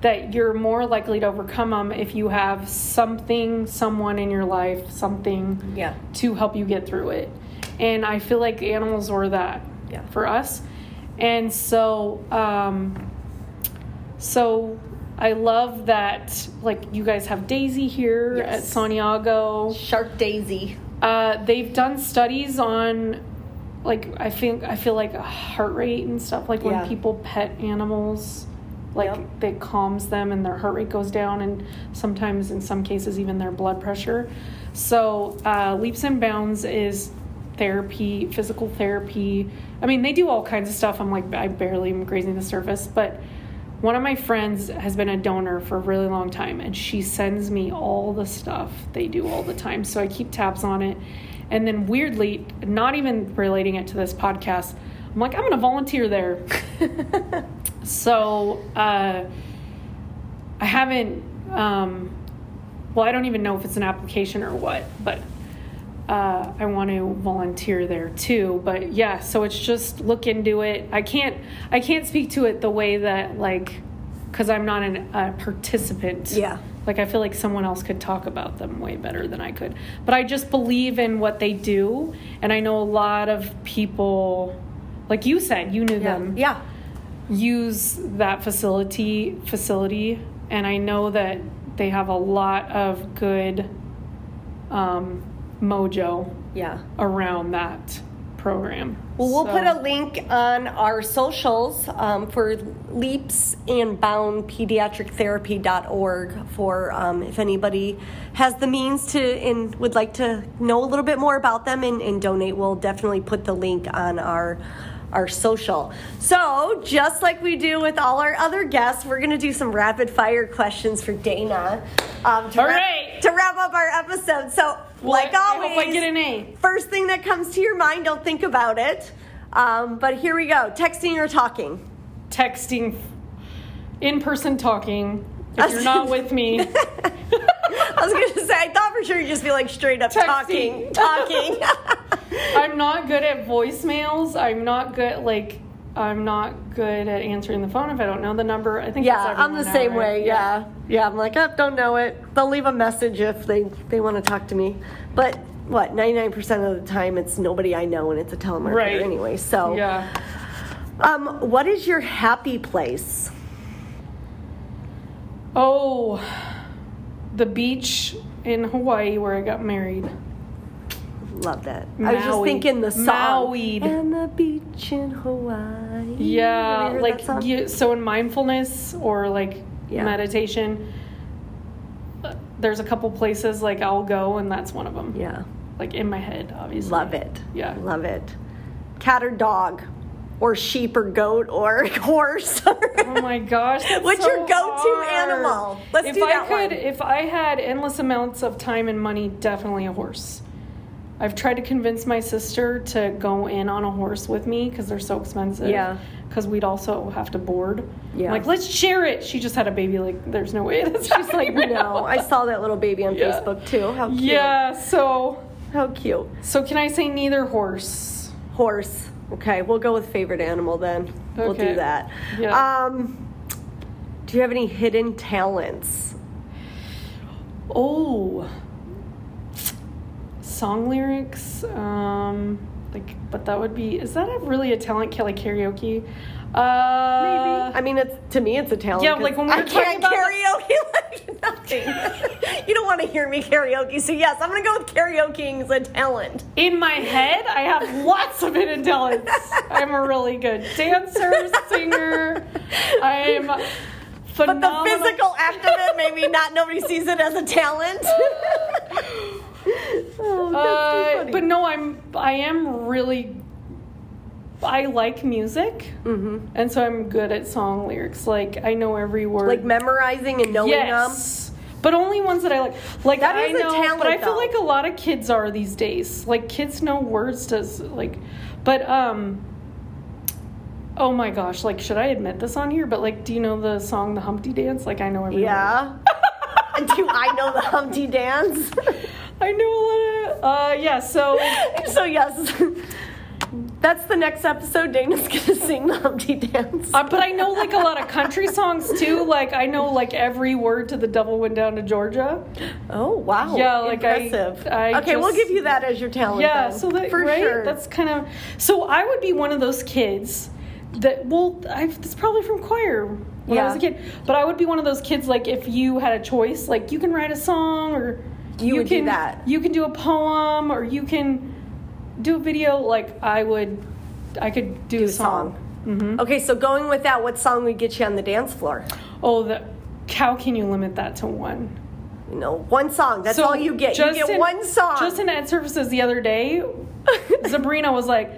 that you're more likely to overcome them if you have something, someone in your life, something Yeah. to help you get through it. And I feel like animals were that Yeah. for us. And so, um, so I love that, like, you guys have Daisy here Yes. at Santiago. Shark Daisy. Uh, they've done studies on, like, I think, I feel like heart rate and stuff, like when people pet animals. Like Yep. that calms them and their heart rate goes down, and sometimes in some cases even their blood pressure. So uh, leaps and bounds is therapy, physical therapy. I mean, they do all kinds of stuff. I'm like, I barely am grazing the surface, but one of my friends has been a donor for a really long time, and she sends me all the stuff they do all the time. So I keep tabs on it. And then weirdly, not even relating it to this podcast, I'm like, I'm going to volunteer there. [laughs] So uh, I haven't. Um, well, I don't even know if it's an application or what, but uh, I want to volunteer there too. But yeah, so it's just look into it. I can't. I can't speak to it the way that like, because I'm not an, a participant. Yeah. Like I feel like someone else could talk about them way better than I could. But I just believe in what they do, and I know a lot of people. Like you said, you knew Yeah. them Yeah. use that facility facility and I know that they have a lot of good um, mojo Yeah. around that program. Well, we'll So- put a link on our socials um, for leaps and bound pediatrictherapy.org for um, if anybody has the means to and would like to know a little bit more about them and, and donate. We'll definitely put the link on our our social. So, just like we do with all our other guests, we're going to do some rapid fire questions for Dana um, to, wrap, to wrap up our episode. So, Well, like I- I always, hope I get an A. First thing that comes to your mind, don't think about it. Um, but here we go texting or talking. texting, in person talking. If you're not with me, [laughs] I was going to say, I thought for sure you'd just be like straight up Texting. talking. Talking. [laughs] I'm not good at voicemails. I'm not good like I'm not good at answering the phone if I don't know the number. I think yeah, I'm the now, same right? way. Yeah. yeah. I'm like, oh, don't know it. They'll leave a message if they, they want to talk to me. But what 99% of the time it's nobody I know and it's a telemarketer Right. anyway. So, Yeah. um, what is your happy place? Oh, the beach in Hawaii where I got married. Love that. I was just thinking the song. Maui. And the beach in Hawaii. Yeah, Have you heard like you, so in mindfulness or like Yeah. meditation, there's a couple places like I'll go, and that's one of them. Yeah. Like in my head, obviously. Love it. Yeah. Love it. Cat or dog? Or sheep or goat or [laughs] horse? Oh my gosh. What's so your go-to hard. animal? Let's if do I that could, one. if I had endless amounts of time and money, definitely a horse. I've tried to convince my sister to go in on a horse with me because they're so expensive. Yeah. Because we'd also have to board. Yeah. I'm like, let's share it. She just had a baby. Like, there's no way [laughs] that's She's like, no. I saw that little baby on Yeah. Facebook too. How cute. Yeah. So, How cute. so can I say neither horse? Horse. Okay, we'll go with favorite animal then. We'll Okay. do that. Yeah. Um, do you have any hidden talents? Oh, song lyrics. Um, like, but that would be. Is that a, really a talent? Like karaoke? Uh, Maybe. I mean, it's to me, it's a talent. yeah, 'cause like when we I were talking can't about karaoke [laughs] like [laughs] you don't want to hear me karaoke, so yes, I'm gonna go with karaokeing as a talent. In my head, I have lots of hidden talents. I'm a really good dancer, singer. I am phenomenal. But the physical act of it, maybe not. Nobody sees it as a talent. [laughs] oh, Uh, but no, I'm. I am really. I like music, Mhm. and so I'm good at song lyrics. Like I know every word. like memorizing and knowing them. yes. But only ones that I like. Like That I is a know, talent, but I feel though. like a lot of kids are these days. Like kids know words to like, but um. Oh my gosh! Like, should I admit this on here? But like, do you know the song "The Humpty Dance"? Like, I know every. Yeah. [laughs] do I know the Humpty Dance? I know a lot of. Uh, yeah. So [laughs] so yes, that's the next episode. Dana's [laughs] gonna sing the Humpty Dance. Uh, but I know like a lot of country songs too. Like I know like every word to "The Devil Went Down to Georgia." oh wow! Yeah, like I- impressive. I okay, we'll give you that as your talent. Yeah, then, so that for right, sure. that's kind of. So I would be one of those kids that well, I, it's probably from choir when I was a kid. But I would be one of those kids like if you had a choice, like you can write a song or You would do that. you can do a poem or you can do a video. Like I would, I could do, Do a a song. hmm Okay, so going with that, what song would get you on the dance floor? Oh, the how can you limit that to one? You know, one song. That's So all you get. You get one song. Justin Ed services the other day, [laughs] Sabrina was like,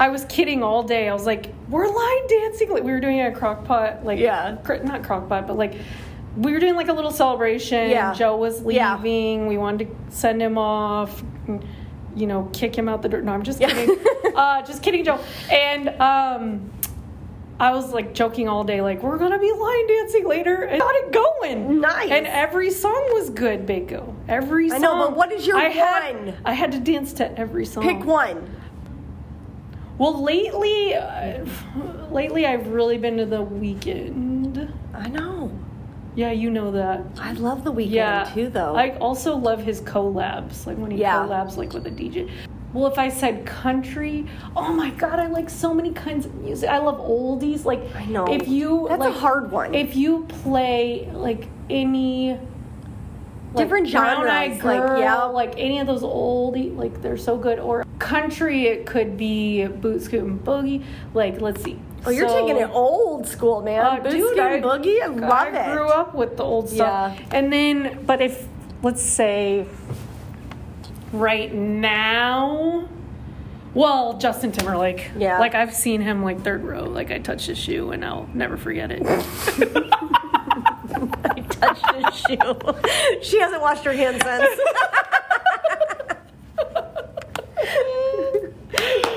I was kidding all day. I was like, we're line dancing. Like we were doing a crock pot, like Yeah. cr- not crock pot, but like we were doing like a little celebration. Yeah. Joe was Yeah. leaving. We wanted to send him off. You know, kick him out the door. No, I'm just Yeah. kidding. [laughs] uh, just kidding, Joe. And um, I was like joking all day, like we're gonna be line dancing later, and got it going. Nice. And every song was good, Bako. Every I song. know, but what is your I Had, one? I had to dance to every song. Pick one. Well, lately, uh, lately I've really been to the Weeknd. I know. Yeah, you know that. I love the Weeknd Yeah, too, though. I also love his collabs, like when he Yeah. collabs like with a DJ. Well, if I said country, oh my god, I like so many kinds of music. I love oldies. Like I know. if you That's a hard one. If you play like any like, Different genres, like, Girl, yeah. like any of those oldie, like they're so good. Or country, it could be Boot Scootin' Boogie. Like let's see. Oh, you're So- taking it old school, man. uh, dude, Scoot Boogie. I love it. I it. grew up with the old stuff. Yeah. And then, but if, let's say, right now, well, Justin Timberlake. Yeah. Like, I've seen him like third row. Like, I touched his shoe and I'll never forget it. [laughs] I touched his shoe. she hasn't washed her hands since. [laughs]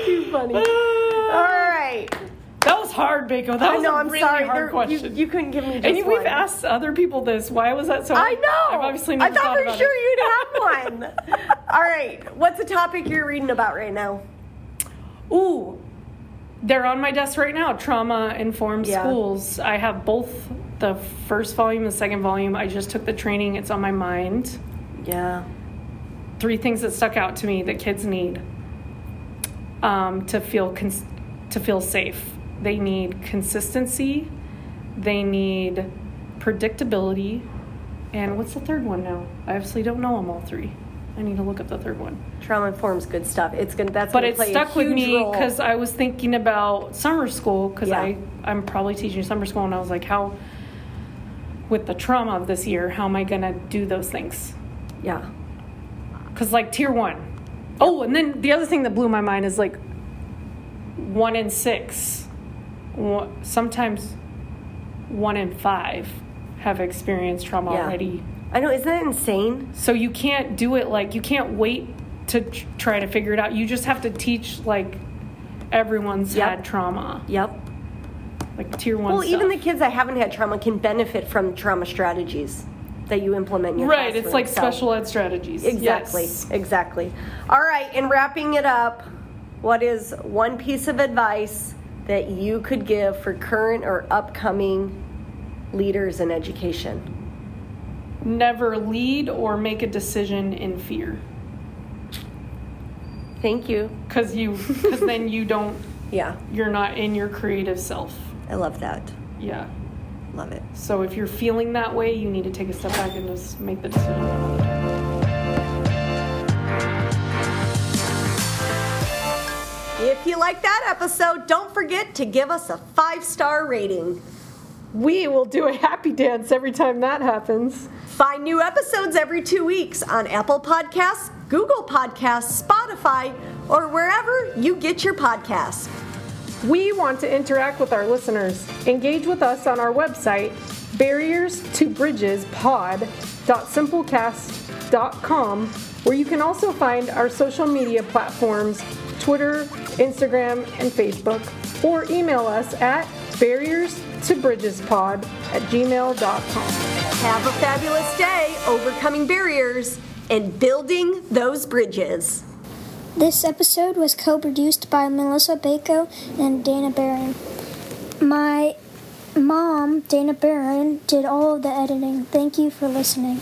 Too funny. All right. That was hard, Bako. That I was know. a I'm really sorry. hard There- question. You, you couldn't give me just and you, we've asked other people this. Why was that so? I know. I've obviously I never thought for sure it. you'd have [laughs] one. All right. What's the topic you're reading about right now? Ooh, they're on my desk right now. Trauma informed Yeah. schools. I have both the first volume and the second volume. I just took the training. It's on my mind. Yeah. three things that stuck out to me that kids need um, to feel cons- to feel safe. They need consistency. They need predictability. And what's the third one now? I obviously don't know them all three. I need to look up the third one. Trauma informs good stuff. It's gonna that's But gonna it stuck with me because I was thinking about summer school because Yeah. I I'm probably teaching summer school and I was like, how with the trauma of this year, how am I gonna do those things? yeah. Because like tier one. Oh, and then the other thing that blew my mind is like one in six, sometimes one in five have experienced trauma Yeah. already. I know, isn't that insane? So you can't do it like you can't wait to try to figure it out. You just have to teach like everyone's Yep. had trauma, Yep. like tier one. Well, even the kids that haven't had trauma can benefit from trauma strategies that you implement in your right. It's like so- special ed strategies. Exactly. Yes. Exactly. All right, In wrapping it up, what is one piece of advice that you could give for current or upcoming leaders in education? Never lead or make a decision in fear, Thank you. because you because then you don't [laughs] Yeah, you're not in your creative self. I love that. Yeah. Love it. So if you're feeling that way, you need to take a step back and just make the decision. If you like that episode, don't forget to give us a five star rating. We will do a happy dance every time that happens. Find new episodes every two weeks on Apple Podcasts, Google Podcasts, Spotify, or wherever you get your podcasts. We want to interact with our listeners. Engage with us on our website, barriers to bridges pod.simplecast.com, where you can also find our social media platforms Twitter, Instagram, and Facebook, or email us at barriers to bridges pod at gmail.com. Have a fabulous day overcoming barriers and building those bridges. This episode was co produced by Melissa Bako and Dana Barron. My mom, Dana Barron, did all of the editing. Thank you for listening.